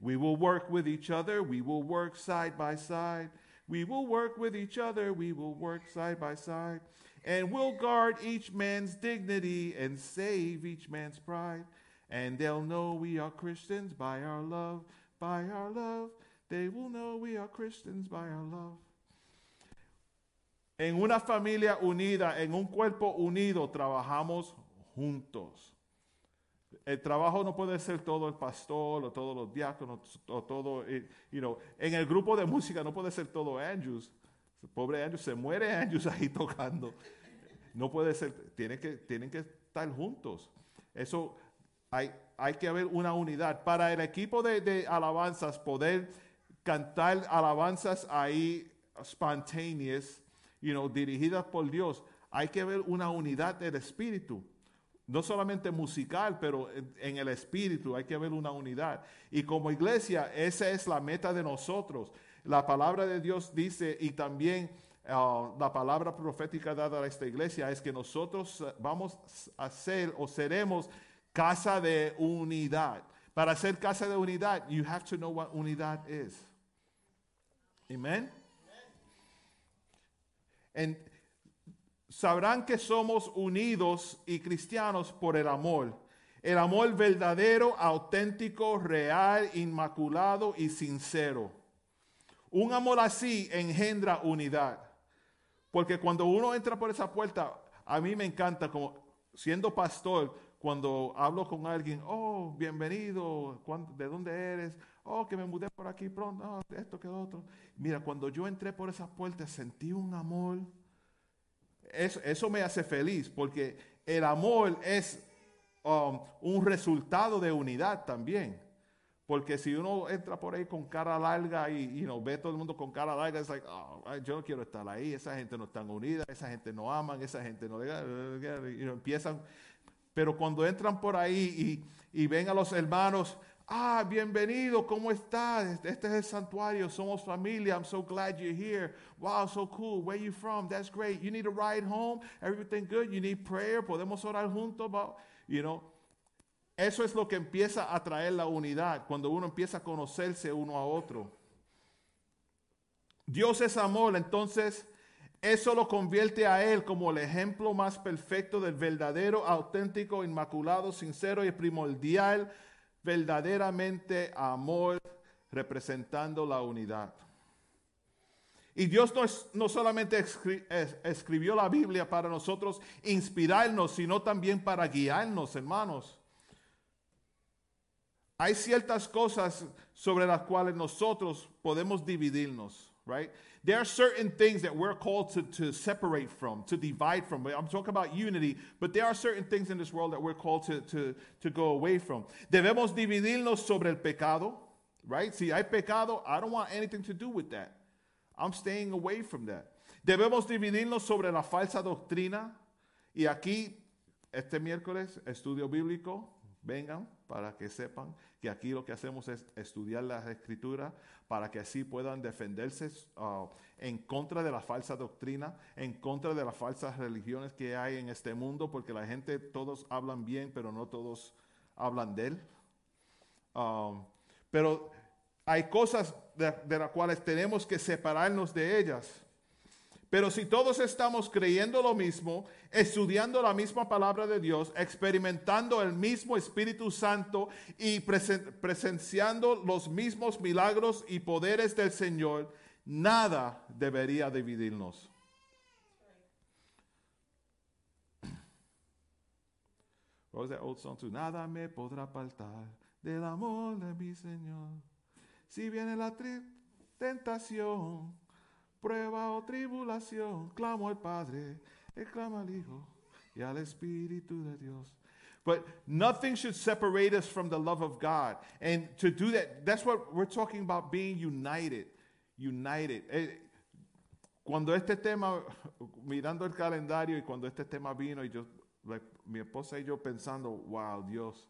We will work with each other. We will work side by side. We will work with each other. We will work side by side. And we'll guard each man's dignity and save each man's pride. And they'll know we are Christians by our love, by our love. They will know we are Christians by our love. En una familia unida, en un cuerpo unido, trabajamos juntos. El trabajo no puede ser todo el pastor o todos los diáconos o todo, eh, you know, en el grupo de música no puede ser todo Andrews. Pobre Andrews, se muere Andrews ahí *laughs* tocando. No puede ser, tienen que, tienen que estar juntos. Eso hay, hay que haber una unidad. Para el equipo de, de alabanzas poder cantar alabanzas ahí spontaneous, you know, dirigidas por Dios, hay que ver una unidad del espíritu. No solamente musical, pero en, el espíritu hay que ver una unidad. Y como iglesia, esa es la meta de nosotros. La palabra de Dios dice, y también uh, la palabra profética dada a esta iglesia, es que nosotros vamos a ser o seremos casa de unidad. Para ser casa de unidad, you have to know what unidad is. Amen. En- sabrán que somos unidos y cristianos por el amor. El amor verdadero, auténtico, real, inmaculado y sincero. Un amor así engendra unidad. Porque cuando uno entra por esa puerta, a mí me encanta, como siendo pastor, cuando hablo con alguien, oh, bienvenido, ¿cuán- ¿de dónde eres? Oh, que me mudé por aquí pronto, oh, esto que otro. Mira, cuando yo entré por esa puerta, sentí un amor. Eso, eso me hace feliz, porque el amor es um, un resultado de unidad también. Porque si uno entra por ahí con cara larga y you know, ve todo el mundo con cara larga, es like, oh, yo no quiero estar ahí, esa gente no está unida, esa gente no aman, esa gente no... Know, empiezan, pero cuando entran por ahí y, y ven a los hermanos, ah, bienvenido, ¿cómo estás? Este- es el santuario, somos familia, I'm so glad you're here. Wow, so cool, where you from? That's great. You need a ride home? Everything good? You need prayer? ¿Podemos orar juntos? You know, eso es lo que empieza a traer la unidad, cuando uno empieza a conocerse uno a otro. Dios es amor, entonces eso lo convierte a Él como el ejemplo más perfecto del verdadero, auténtico, inmaculado, sincero y primordial, verdaderamente amor, representando la unidad. Y Dios no, no solamente escri- es- escribió la Biblia para nosotros inspirarnos, sino también para guiarnos, hermanos. Hay ciertas cosas sobre las cuales nosotros podemos dividirnos, right? There are certain things that we're called to, to separate from, to divide from. I'm talking about unity, but there are certain things in this world that we're called to, to, to go away from. Debemos dividirnos sobre el pecado, right? Si hay pecado, I don't want anything to do with that. I'm staying away from that. Debemos dividirnos sobre la falsa doctrina. Y aquí, este miércoles, estudio bíblico. Vengan para que sepan que aquí lo que hacemos es estudiar las escrituras para que así puedan defenderse uh, en contra de la falsa doctrina, en contra de las falsas religiones que hay en este mundo, porque la gente, todos hablan bien, pero no todos hablan de él. Um, pero hay cosas de las cuales tenemos que separarnos de ellas. Pero si todos estamos creyendo lo mismo, estudiando la misma palabra de Dios, experimentando el mismo Espíritu Santo y presen- presenciando los mismos milagros y poderes del Señor, nada debería dividirnos. What was that old song? Nada me podrá apartar del amor de mi Señor. Si viene la tentación, prueba o tribulación, clamo al Padre, clama al Hijo y al Espíritu de Dios. But nothing should separate us from the love of God. And to do that, that's what we're talking about being united. United. Eh, cuando este tema, mirando el calendario y cuando este tema vino y yo, like, mi esposa y yo pensando, wow, Dios,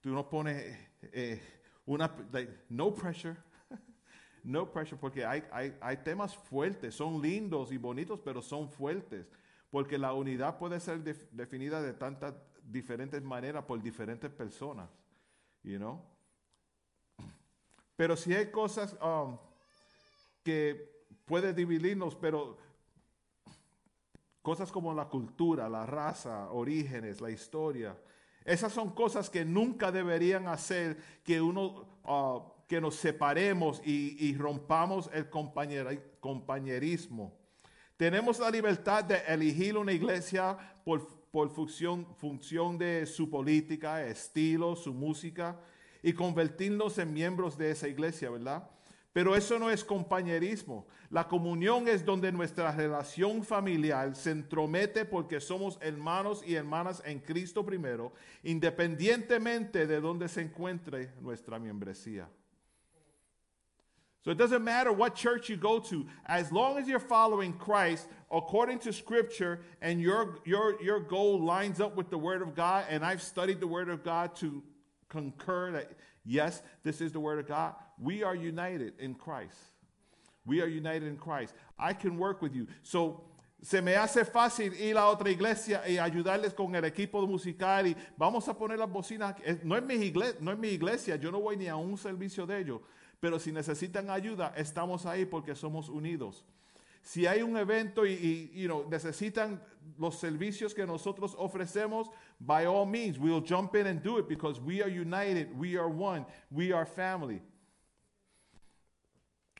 tú nos pones eh, una, like, no pressure, no pressure, porque hay, hay, temas fuertes, son lindos y bonitos, pero son fuertes, porque la unidad puede ser def- definida de tantas diferentes maneras por diferentes personas, you know. Pero si hay cosas um, que puede dividirnos, pero cosas como la cultura, la raza, orígenes, la historia, esas son cosas que nunca deberían hacer que uno, ah, que nos separemos y, rompamos el compañerismo. Tenemos la libertad de elegir una iglesia por, por función, función de su política, estilo, su música y convertirnos en miembros de esa iglesia, ¿verdad? Pero eso no es compañerismo. La comunión es donde nuestra relación familiar se entromete porque somos hermanos y hermanas en Cristo primero, independientemente de donde se encuentre nuestra membresía. So it doesn't matter what church you go to, as long as you're following Christ according to Scripture and your, your, your goal lines up with the Word of God, and I've studied the Word of God to concur that yes, this is the Word of God, we are united in Christ. We are united in Christ. I can work with you. So, se me hace fácil ir a otra iglesia y ayudarles con el equipo musical y vamos a poner las bocinas. Eh, no es mi iglesia, no es mi iglesia, yo no voy ni a un servicio de ellos, pero si necesitan ayuda, estamos ahí porque somos unidos. Si hay un evento y, y you know, necesitan los servicios que nosotros ofrecemos, by all means, we'll jump in and do it because we are united, we are one, we are family.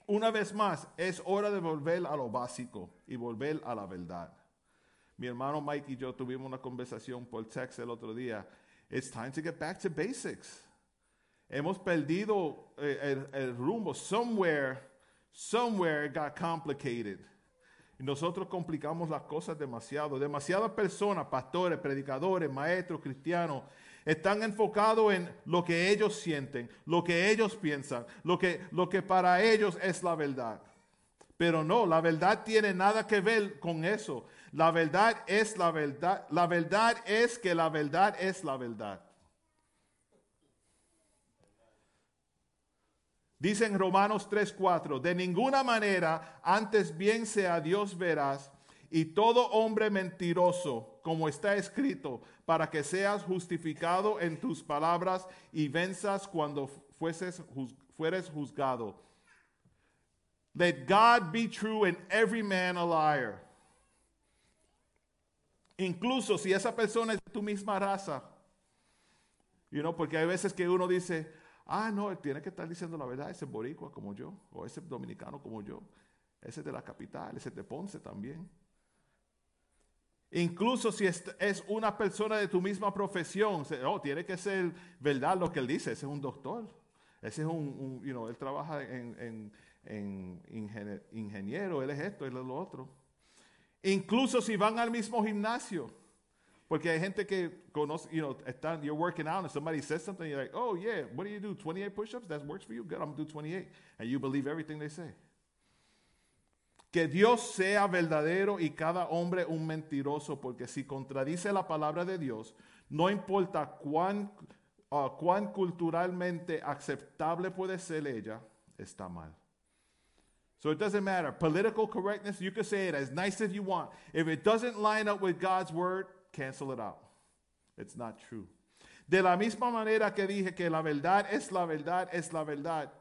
Una vez más, es hora de volver a lo básico y volver a la verdad. Mi hermano Mike y yo tuvimos una conversación por text el otro día. It's time to get back to basics. Hemos perdido eh, el, rumbo. Somewhere, somewhere got complicated. Nosotros complicamos las cosas demasiado. Demasiadas personas, pastores, predicadores, maestros, cristianos, están enfocados en lo que ellos sienten, lo que ellos piensan, lo que, lo que para ellos es la verdad. Pero no, la verdad tiene nada que ver con eso. La verdad es la verdad. La verdad es que la verdad es la verdad. Dice en Romanos 3:4, de ninguna manera, antes bien sea Dios verás, y todo hombre mentiroso, como está escrito, para que seas justificado en tus palabras y venzas cuando fueses, fueres juzgado. Let God be true and every man a liar. Incluso si esa persona es de tu misma raza. You know, porque hay veces que uno dice, ah, no, él tiene que estar diciendo la verdad, ese es boricua como yo, o ese dominicano como yo, ese es de la capital, ese es de Ponce también. Incluso si es, una persona de tu misma profesión, oh, tiene que ser verdad lo que él dice, ese es un doctor, ese es un, you know, él trabaja en, en, en ingeniero, ingeniero, él es esto, él es lo otro. Incluso si van al mismo gimnasio. Porque hay gente que conoce, you know, están, you're working out and somebody says something, you're like, oh yeah, what do you do? 28 push-ups? That works for you? Good, I'm to do 28. And you believe everything they say. Que Dios sea verdadero y cada hombre un mentiroso, porque si contradice la palabra de Dios, no importa cuán, uh, cuán culturalmente aceptable puede ser ella, está mal. So it doesn't matter. Political correctness, you can say it as nice as you want. If it doesn't line up with God's word, cancel it out. It's not true. De la misma manera que dije que la verdad es la verdad, es la verdad.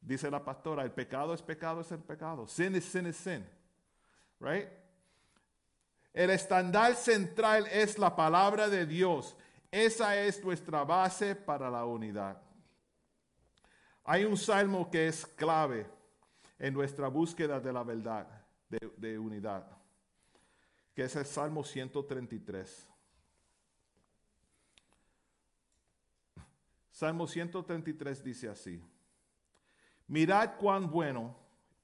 Dice la pastora, el pecado es pecado, es el pecado. Sin is sin is sin. Right? El estándar central es la palabra de Dios. Esa es nuestra base para la unidad. Hay un salmo que es clave en nuestra búsqueda de la verdad, de unidad que es el Salmo 133. Salmo 133 dice así, mirad cuán bueno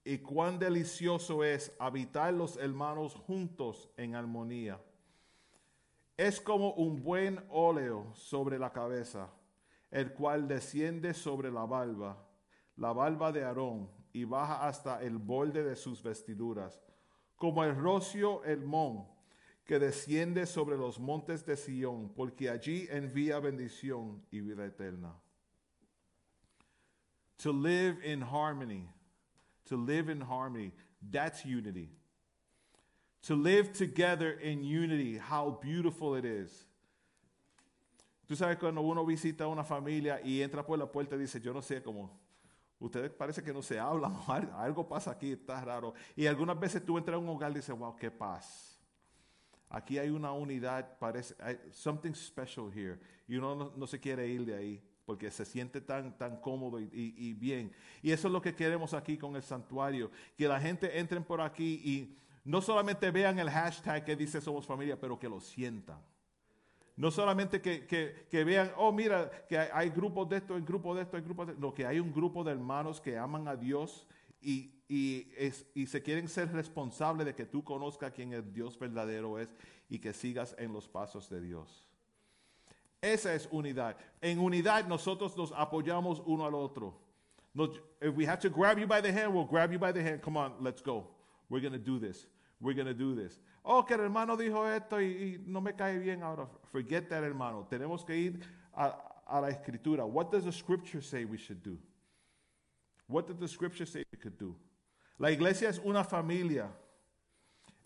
y cuán delicioso es habitar los hermanos juntos en armonía. Es como un buen óleo sobre la cabeza, el cual desciende sobre la barba, la barba de Aarón, y baja hasta el borde de sus vestiduras como el rocio Hermón que desciende sobre los montes de Sión, porque allí envía bendición y vida eterna. To live in harmony, to live in harmony, that's unity. To live together in unity, how beautiful it is. Tú sabes cuando uno visita una familia y entra por la puerta y dice, yo no sé cómo, Ustedes parece que no se hablan, *laughs* algo pasa aquí, está raro. Y algunas veces tú entras a un hogar y dices, wow, qué paz. Aquí hay una unidad, parece, hay something special here. Y uno no, se quiere ir de ahí porque se siente tan, tan cómodo y, y, y, bien. Y eso es lo que queremos aquí con el santuario, que la gente entre por aquí y No solamente vean el hashtag que dice somos familia, pero que lo sientan. No solamente que, que- que vean, oh, mira, que hay, hay grupos de esto, hay grupos de esto, hay grupos de esto. No, que hay un grupo de hermanos que aman a Dios y, y, es- y se quieren ser responsables de que tú conozcas quién el Dios verdadero es y que sigas en los pasos de Dios. Esa es unidad. En unidad nosotros nos apoyamos uno al otro. Nos- if we have to grab you by the hand, we'll grab you by the hand. Come on, let's go. We're going to do this. We're going to do this. Oh, que el hermano dijo esto y, no me cae bien ahora. Forget that, hermano. Tenemos que ir a, a la escritura. What does the scripture say we should do? What does the scripture say we could do? La iglesia es una familia.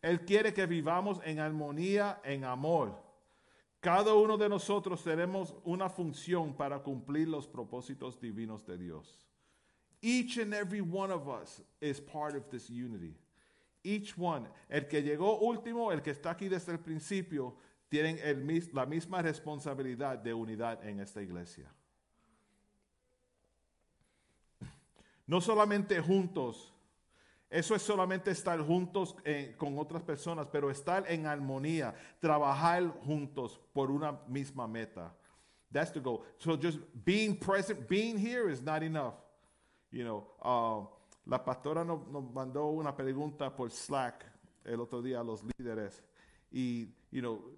Él quiere que vivamos en armonía, en amor. Cada uno de nosotros tenemos una función para cumplir los propósitos divinos de Dios. Each and every one of us is part of this unity. Each one, el que llegó último, el que está aquí desde el principio, tienen el la misma responsabilidad de unidad en esta iglesia. No solamente juntos, eso es solamente estar juntos eh, con otras personas, pero estar en armonía, trabajar juntos por una misma meta. That's the goal. So just being present, being here is not enough. You know, uh, la pastora nos, mandó una pregunta por Slack el otro día a los líderes y, you know,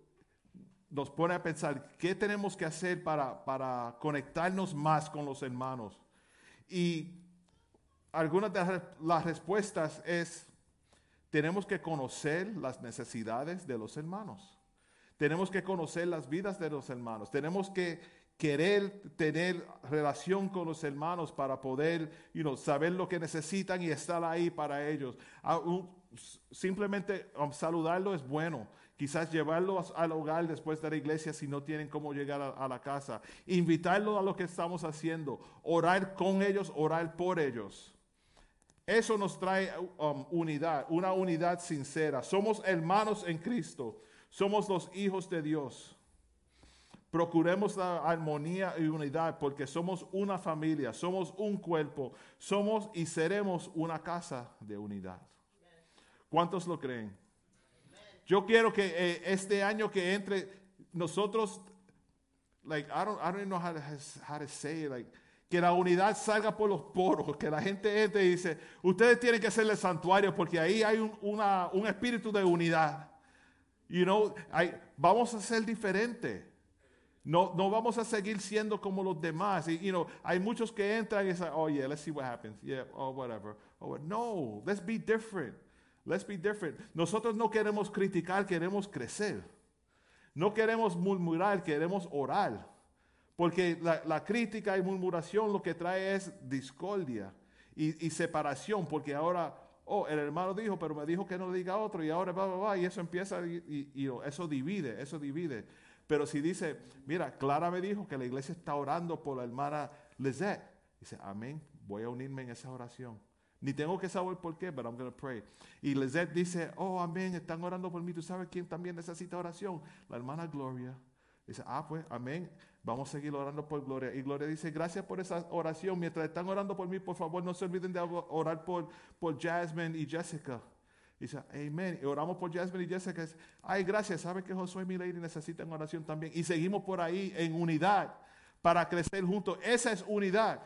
nos pone a pensar qué tenemos que hacer para, para conectarnos más con los hermanos. Y algunas de las respuestas es, tenemos que conocer las necesidades de los hermanos. Tenemos que conocer las vidas de los hermanos. Tenemos que querer tener relación con los hermanos para poder you know, saber lo que necesitan y estar ahí para ellos. Ah, simplemente um, saludarlo es bueno. Quizás llevarlos al hogar después de la iglesia si no tienen cómo llegar a, a la casa. Invitarlos a lo que estamos haciendo. Orar con ellos, orar por ellos. Eso nos trae um, unidad, una unidad sincera. Somos hermanos en Cristo. Somos los hijos de Dios. Procuremos la armonía y unidad porque somos una familia, somos un cuerpo, somos y seremos una casa de unidad. ¿Cuántos lo creen? Yo quiero que eh, este año que entre nosotros, like I don't, I don't know how to, how to say it, like que la unidad salga por los poros, que la gente entre y dice, ustedes tienen que hacerle santuario porque ahí hay un, un espíritu de unidad. You know, hay- vamos a ser diferentes. No, no vamos a seguir siendo como los demás. Y, you know, hay muchos que entran y dicen, oh yeah, let's see what happens. Yeah, oh whatever. Oh, no, let's be different. Let's be different. Nosotros no queremos criticar, queremos crecer. No queremos murmurar, queremos orar. Porque la, la crítica y murmuración lo que trae es discordia y, y separación. Porque ahora, oh, el hermano dijo, pero me dijo que no diga a otro. Y ahora va, va, va. Y eso empieza, y, y- eso divide, eso divide. Pero si dice, mira, Clara me dijo que la iglesia está orando por la hermana Lizette. Dice, amén, voy a unirme en esa oración. Ni tengo que saber por qué, pero I'm going to pray. Y Lizette dice, oh, amén, están orando por mí. ¿Tú sabes quién también necesita oración? La hermana Gloria. Dice, ah, pues, amén. Vamos a seguir orando por Gloria. Y Gloria dice, gracias por esa oración. Mientras están orando por mí, por favor, no se olviden de orar por, por Jasmine y Jessica. Dice, amén. Y oramos por Jasmine y Jessica. Ay, gracias. Sabe que Josué y mi lady necesitan oración también. Y seguimos por ahí en unidad para crecer juntos. Esa es unidad.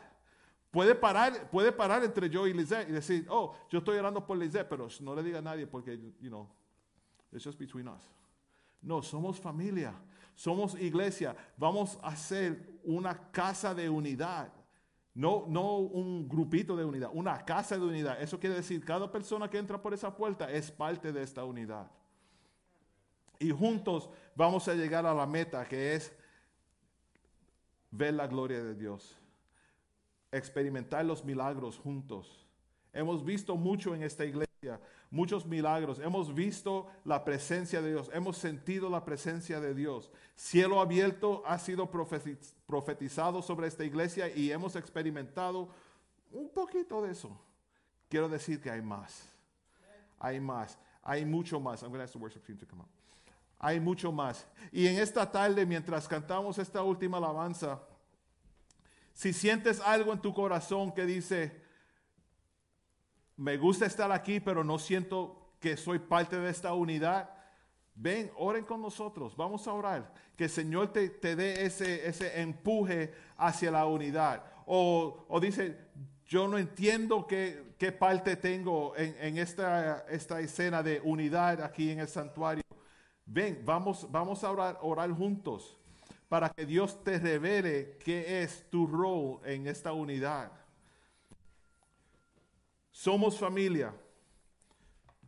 Puede parar, puede parar entre yo y Lizette y decir, oh, yo estoy orando por Lizette, pero no le diga a nadie porque, you know, it's just between us. No, somos familia, somos iglesia. Vamos a ser una casa de unidad. No, no un grupito de unidad, una casa de unidad. Eso quiere decir, cada persona que entra por esa puerta es parte de esta unidad. Y juntos vamos a llegar a la meta que es ver la gloria de Dios, experimentar los milagros juntos. Hemos visto mucho en esta iglesia, muchos milagros. Hemos visto la presencia de Dios, hemos sentido la presencia de Dios. Cielo abierto ha sido profeti- profetizado sobre esta iglesia y hemos experimentado un poquito de eso. Quiero decir que hay más. Hay más. Hay mucho más. I'm going to ask the worship team to come up. Hay mucho más. Y en esta tarde, mientras cantamos esta última alabanza, si sientes algo en tu corazón que dice, me gusta estar aquí, pero no siento que soy parte de esta unidad, ven, oren con nosotros, vamos a orar. Que el Señor te, te dé ese, ese empuje hacia la unidad. O, o dice, yo no entiendo qué, qué parte tengo en, en esta, esta escena de unidad aquí en el santuario. Ven, vamos, vamos a orar, orar juntos para que Dios te revele qué es tu rol en esta unidad. Somos familia.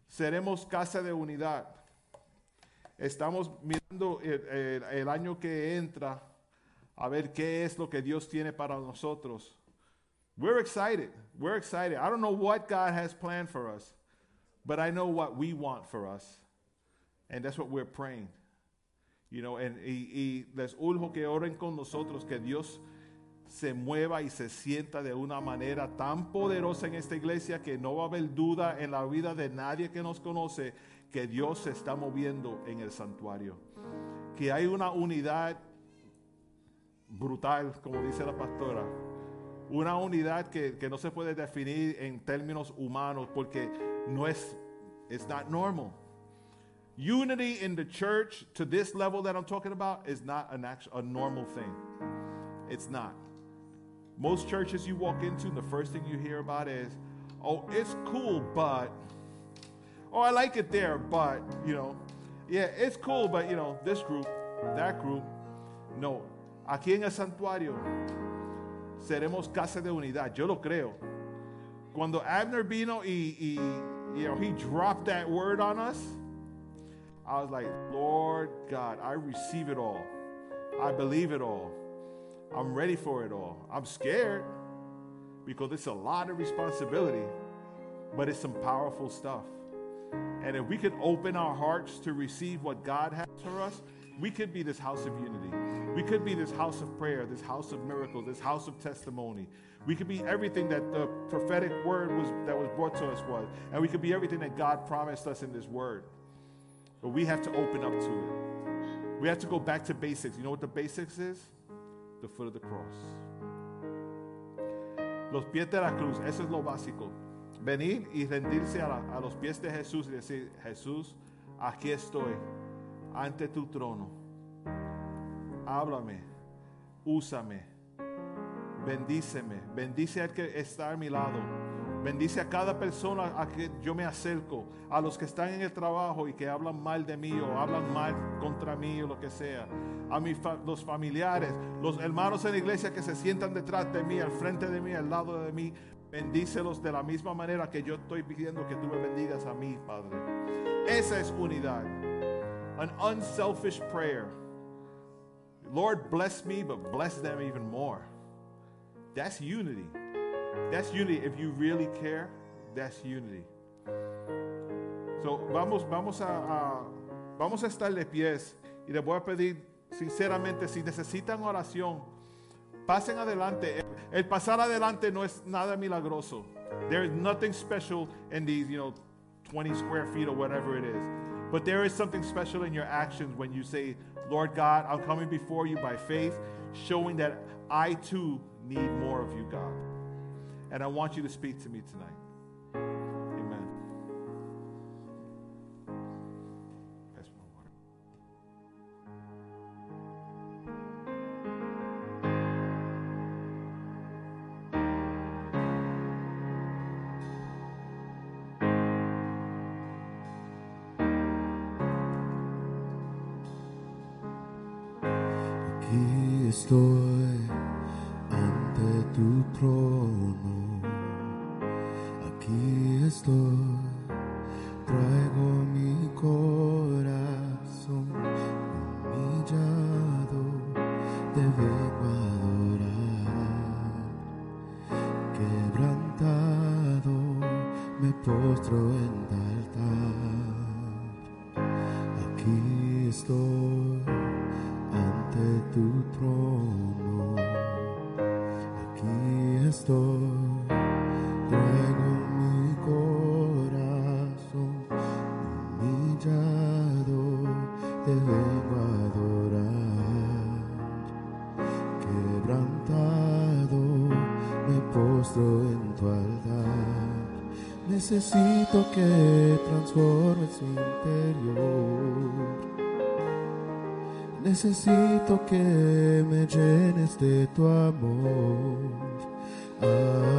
Seremos casa de unidad. Estamos mirando el, año que entra a ver qué es lo que Dios tiene para nosotros. We're excited. We're excited. I don't know what God has planned for us, but I know what we want for us. And that's what we're praying. You know, and, y, y les urjo que oren con nosotros, que Dios se mueva y se sienta de una manera tan poderosa en esta iglesia que no va a haber duda en la vida de nadie que nos conoce que Dios se está moviendo en el santuario. Que hay una unidad brutal, como dice la pastora. Una unidad que, que no se puede definir en términos humanos porque no es, it's not normal. Unity in the church to this level that I'm talking about is not an actual, a normal thing. It's not. Most churches you walk into, the first thing you hear about is, oh, it's cool, but, oh, I like it there, but, you know, yeah, it's cool, but, you know, this group, that group. No, aquí en el santuario seremos casa de unidad, yo lo creo. Cuando Abner vino y, y you know, he dropped that word on us, I was like, Lord God, I receive it all. I believe it all. I'm ready for it all. I'm scared because it's a lot of responsibility, but it's some powerful stuff. And if we could open our hearts to receive what God has for us, we could be this house of unity. We could be this house of prayer, this house of miracles, this house of testimony. We could be everything that the prophetic word was that was brought to us was, and we could be everything that God promised us in this word. But we have to open up to it. We have to go back to basics. You know what the basics is? The foot of the cross. Los pies de la cruz, eso es lo básico. Venir y rendirse a, a los pies de Jesús y decir, Jesús, aquí estoy, ante tu trono. Háblame, úsame, bendíceme, bendice al que está a mi lado. Bendice a cada persona a que yo me acerco, a los que están en el trabajo y que hablan mal de mí o hablan mal contra mí o lo que sea. A mis los familiares, los hermanos en la iglesia que se sientan detrás de mí, al frente de mí, al lado de mí. Bendícelos de la misma manera que yo estoy pidiendo que tú me bendigas a mí, Padre. Esa es unidad. An unselfish prayer. Lord, bless me, but bless them even more. That's unity. That's unity. If you really care, that's unity. So, vamos, vamos a, vamos a estar de pies y les voy a pedir sinceramente si necesitan oración, pasen adelante. El, el pasar adelante no es nada milagroso. There is nothing special in these, you know, 20 square feet or whatever it is. But there is something special in your actions when you say, Lord God, I'm coming before you by faith, showing that I too need more of you, God. And I want you to speak to me tonight. Necesito que transforme su interior. Necesito que me llenes de tu amor. Ah.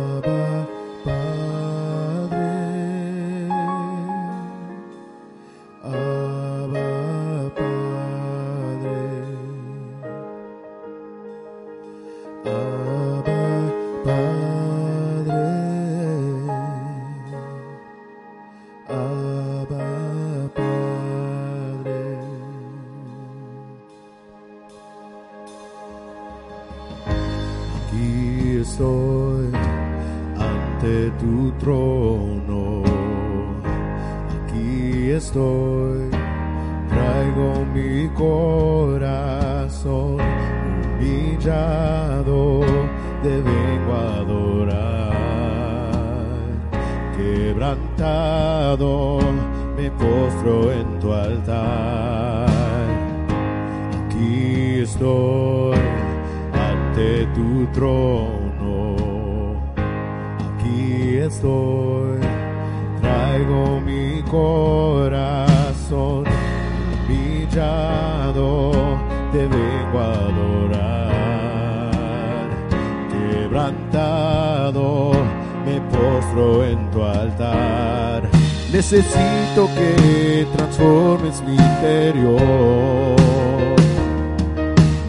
Necesito que transformes mi interior.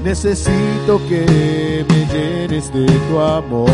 Necesito que me llenes de tu amor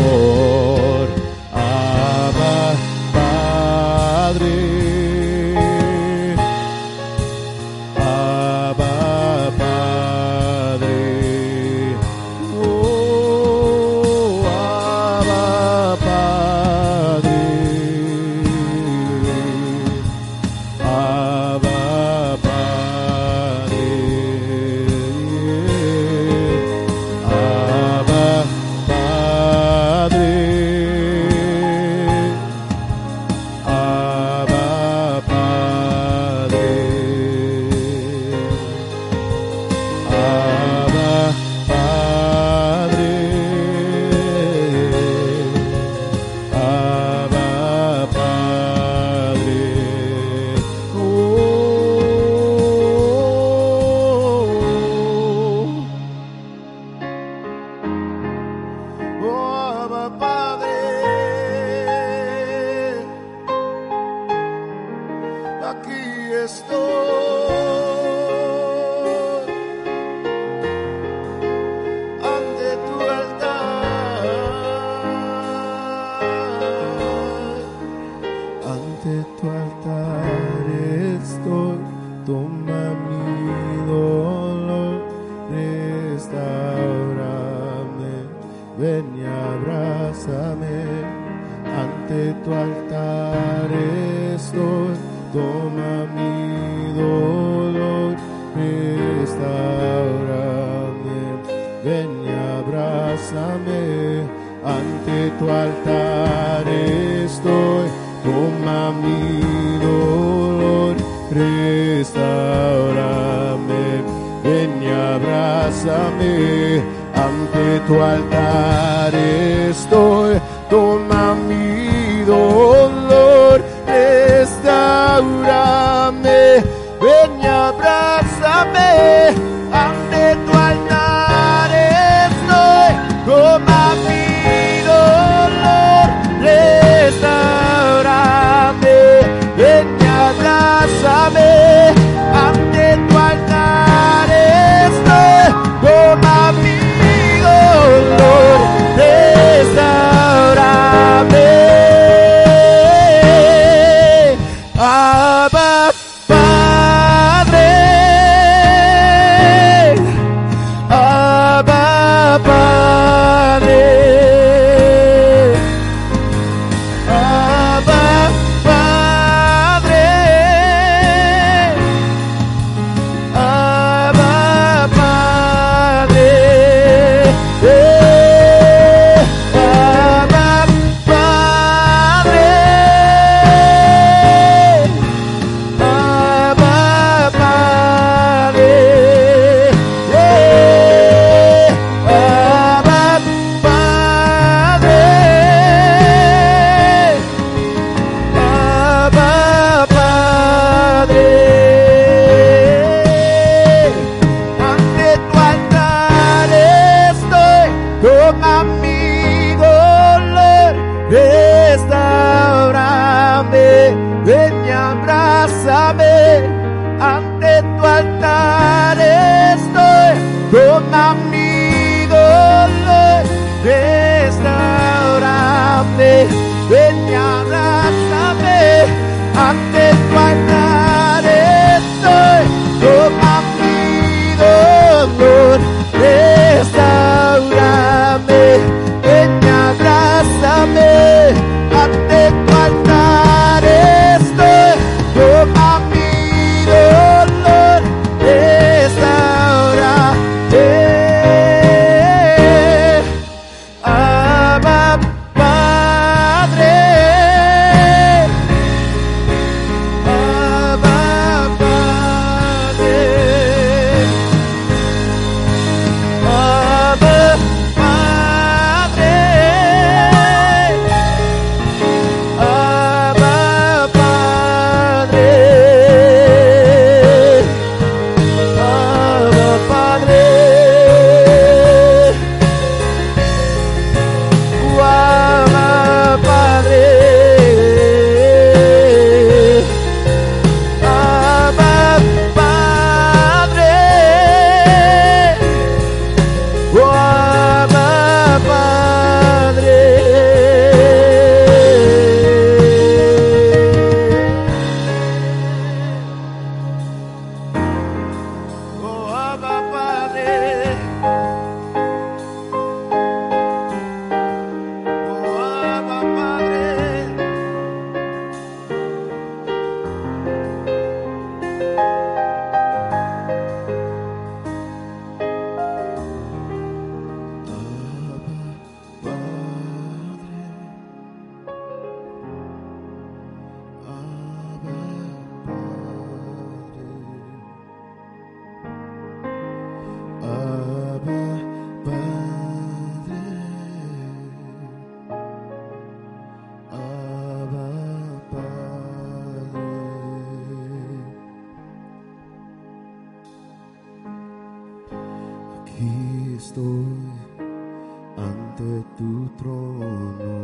trono.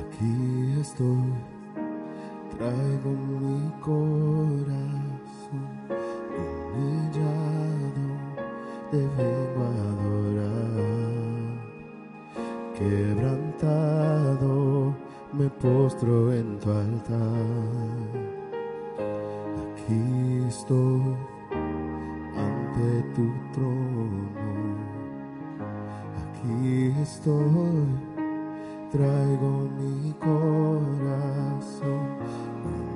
Aquí estoy, traigo mi corazón humillado, te vengo a adorar. Quebrantado, me postro en tu altar. Aquí estoy ante tu trono. estoy, traigo mi corazón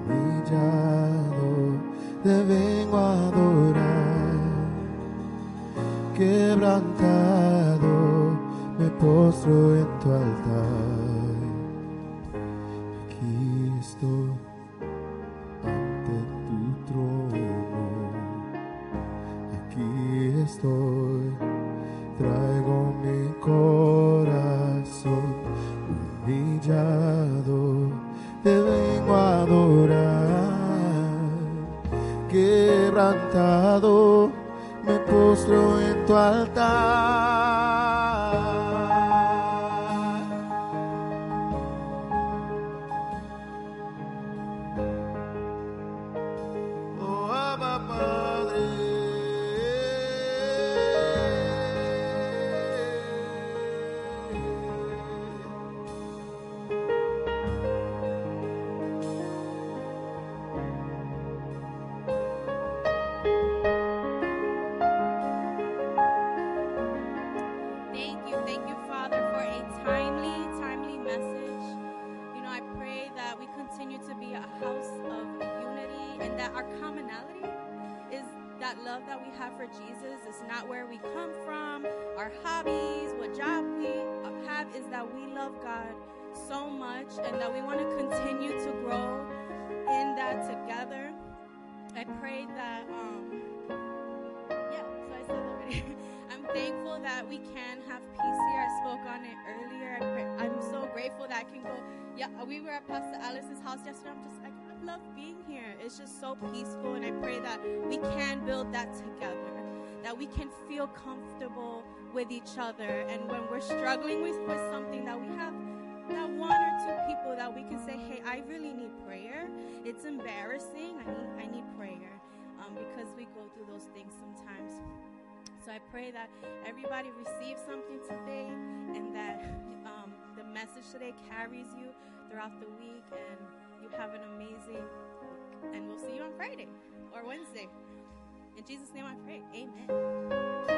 humillado, te vengo a adorar, quebrantado, me postro en tu altar. other. And when we're struggling with, with something, that we have that one or two people that we can say, hey, I really need prayer. It's embarrassing. I need, I need prayer um, because we go through those things sometimes. So I pray that everybody receives something today and that um, the message today carries you throughout the week and you have an amazing week. And we'll see you on Friday or Wednesday. In Jesus' name I pray. Amen.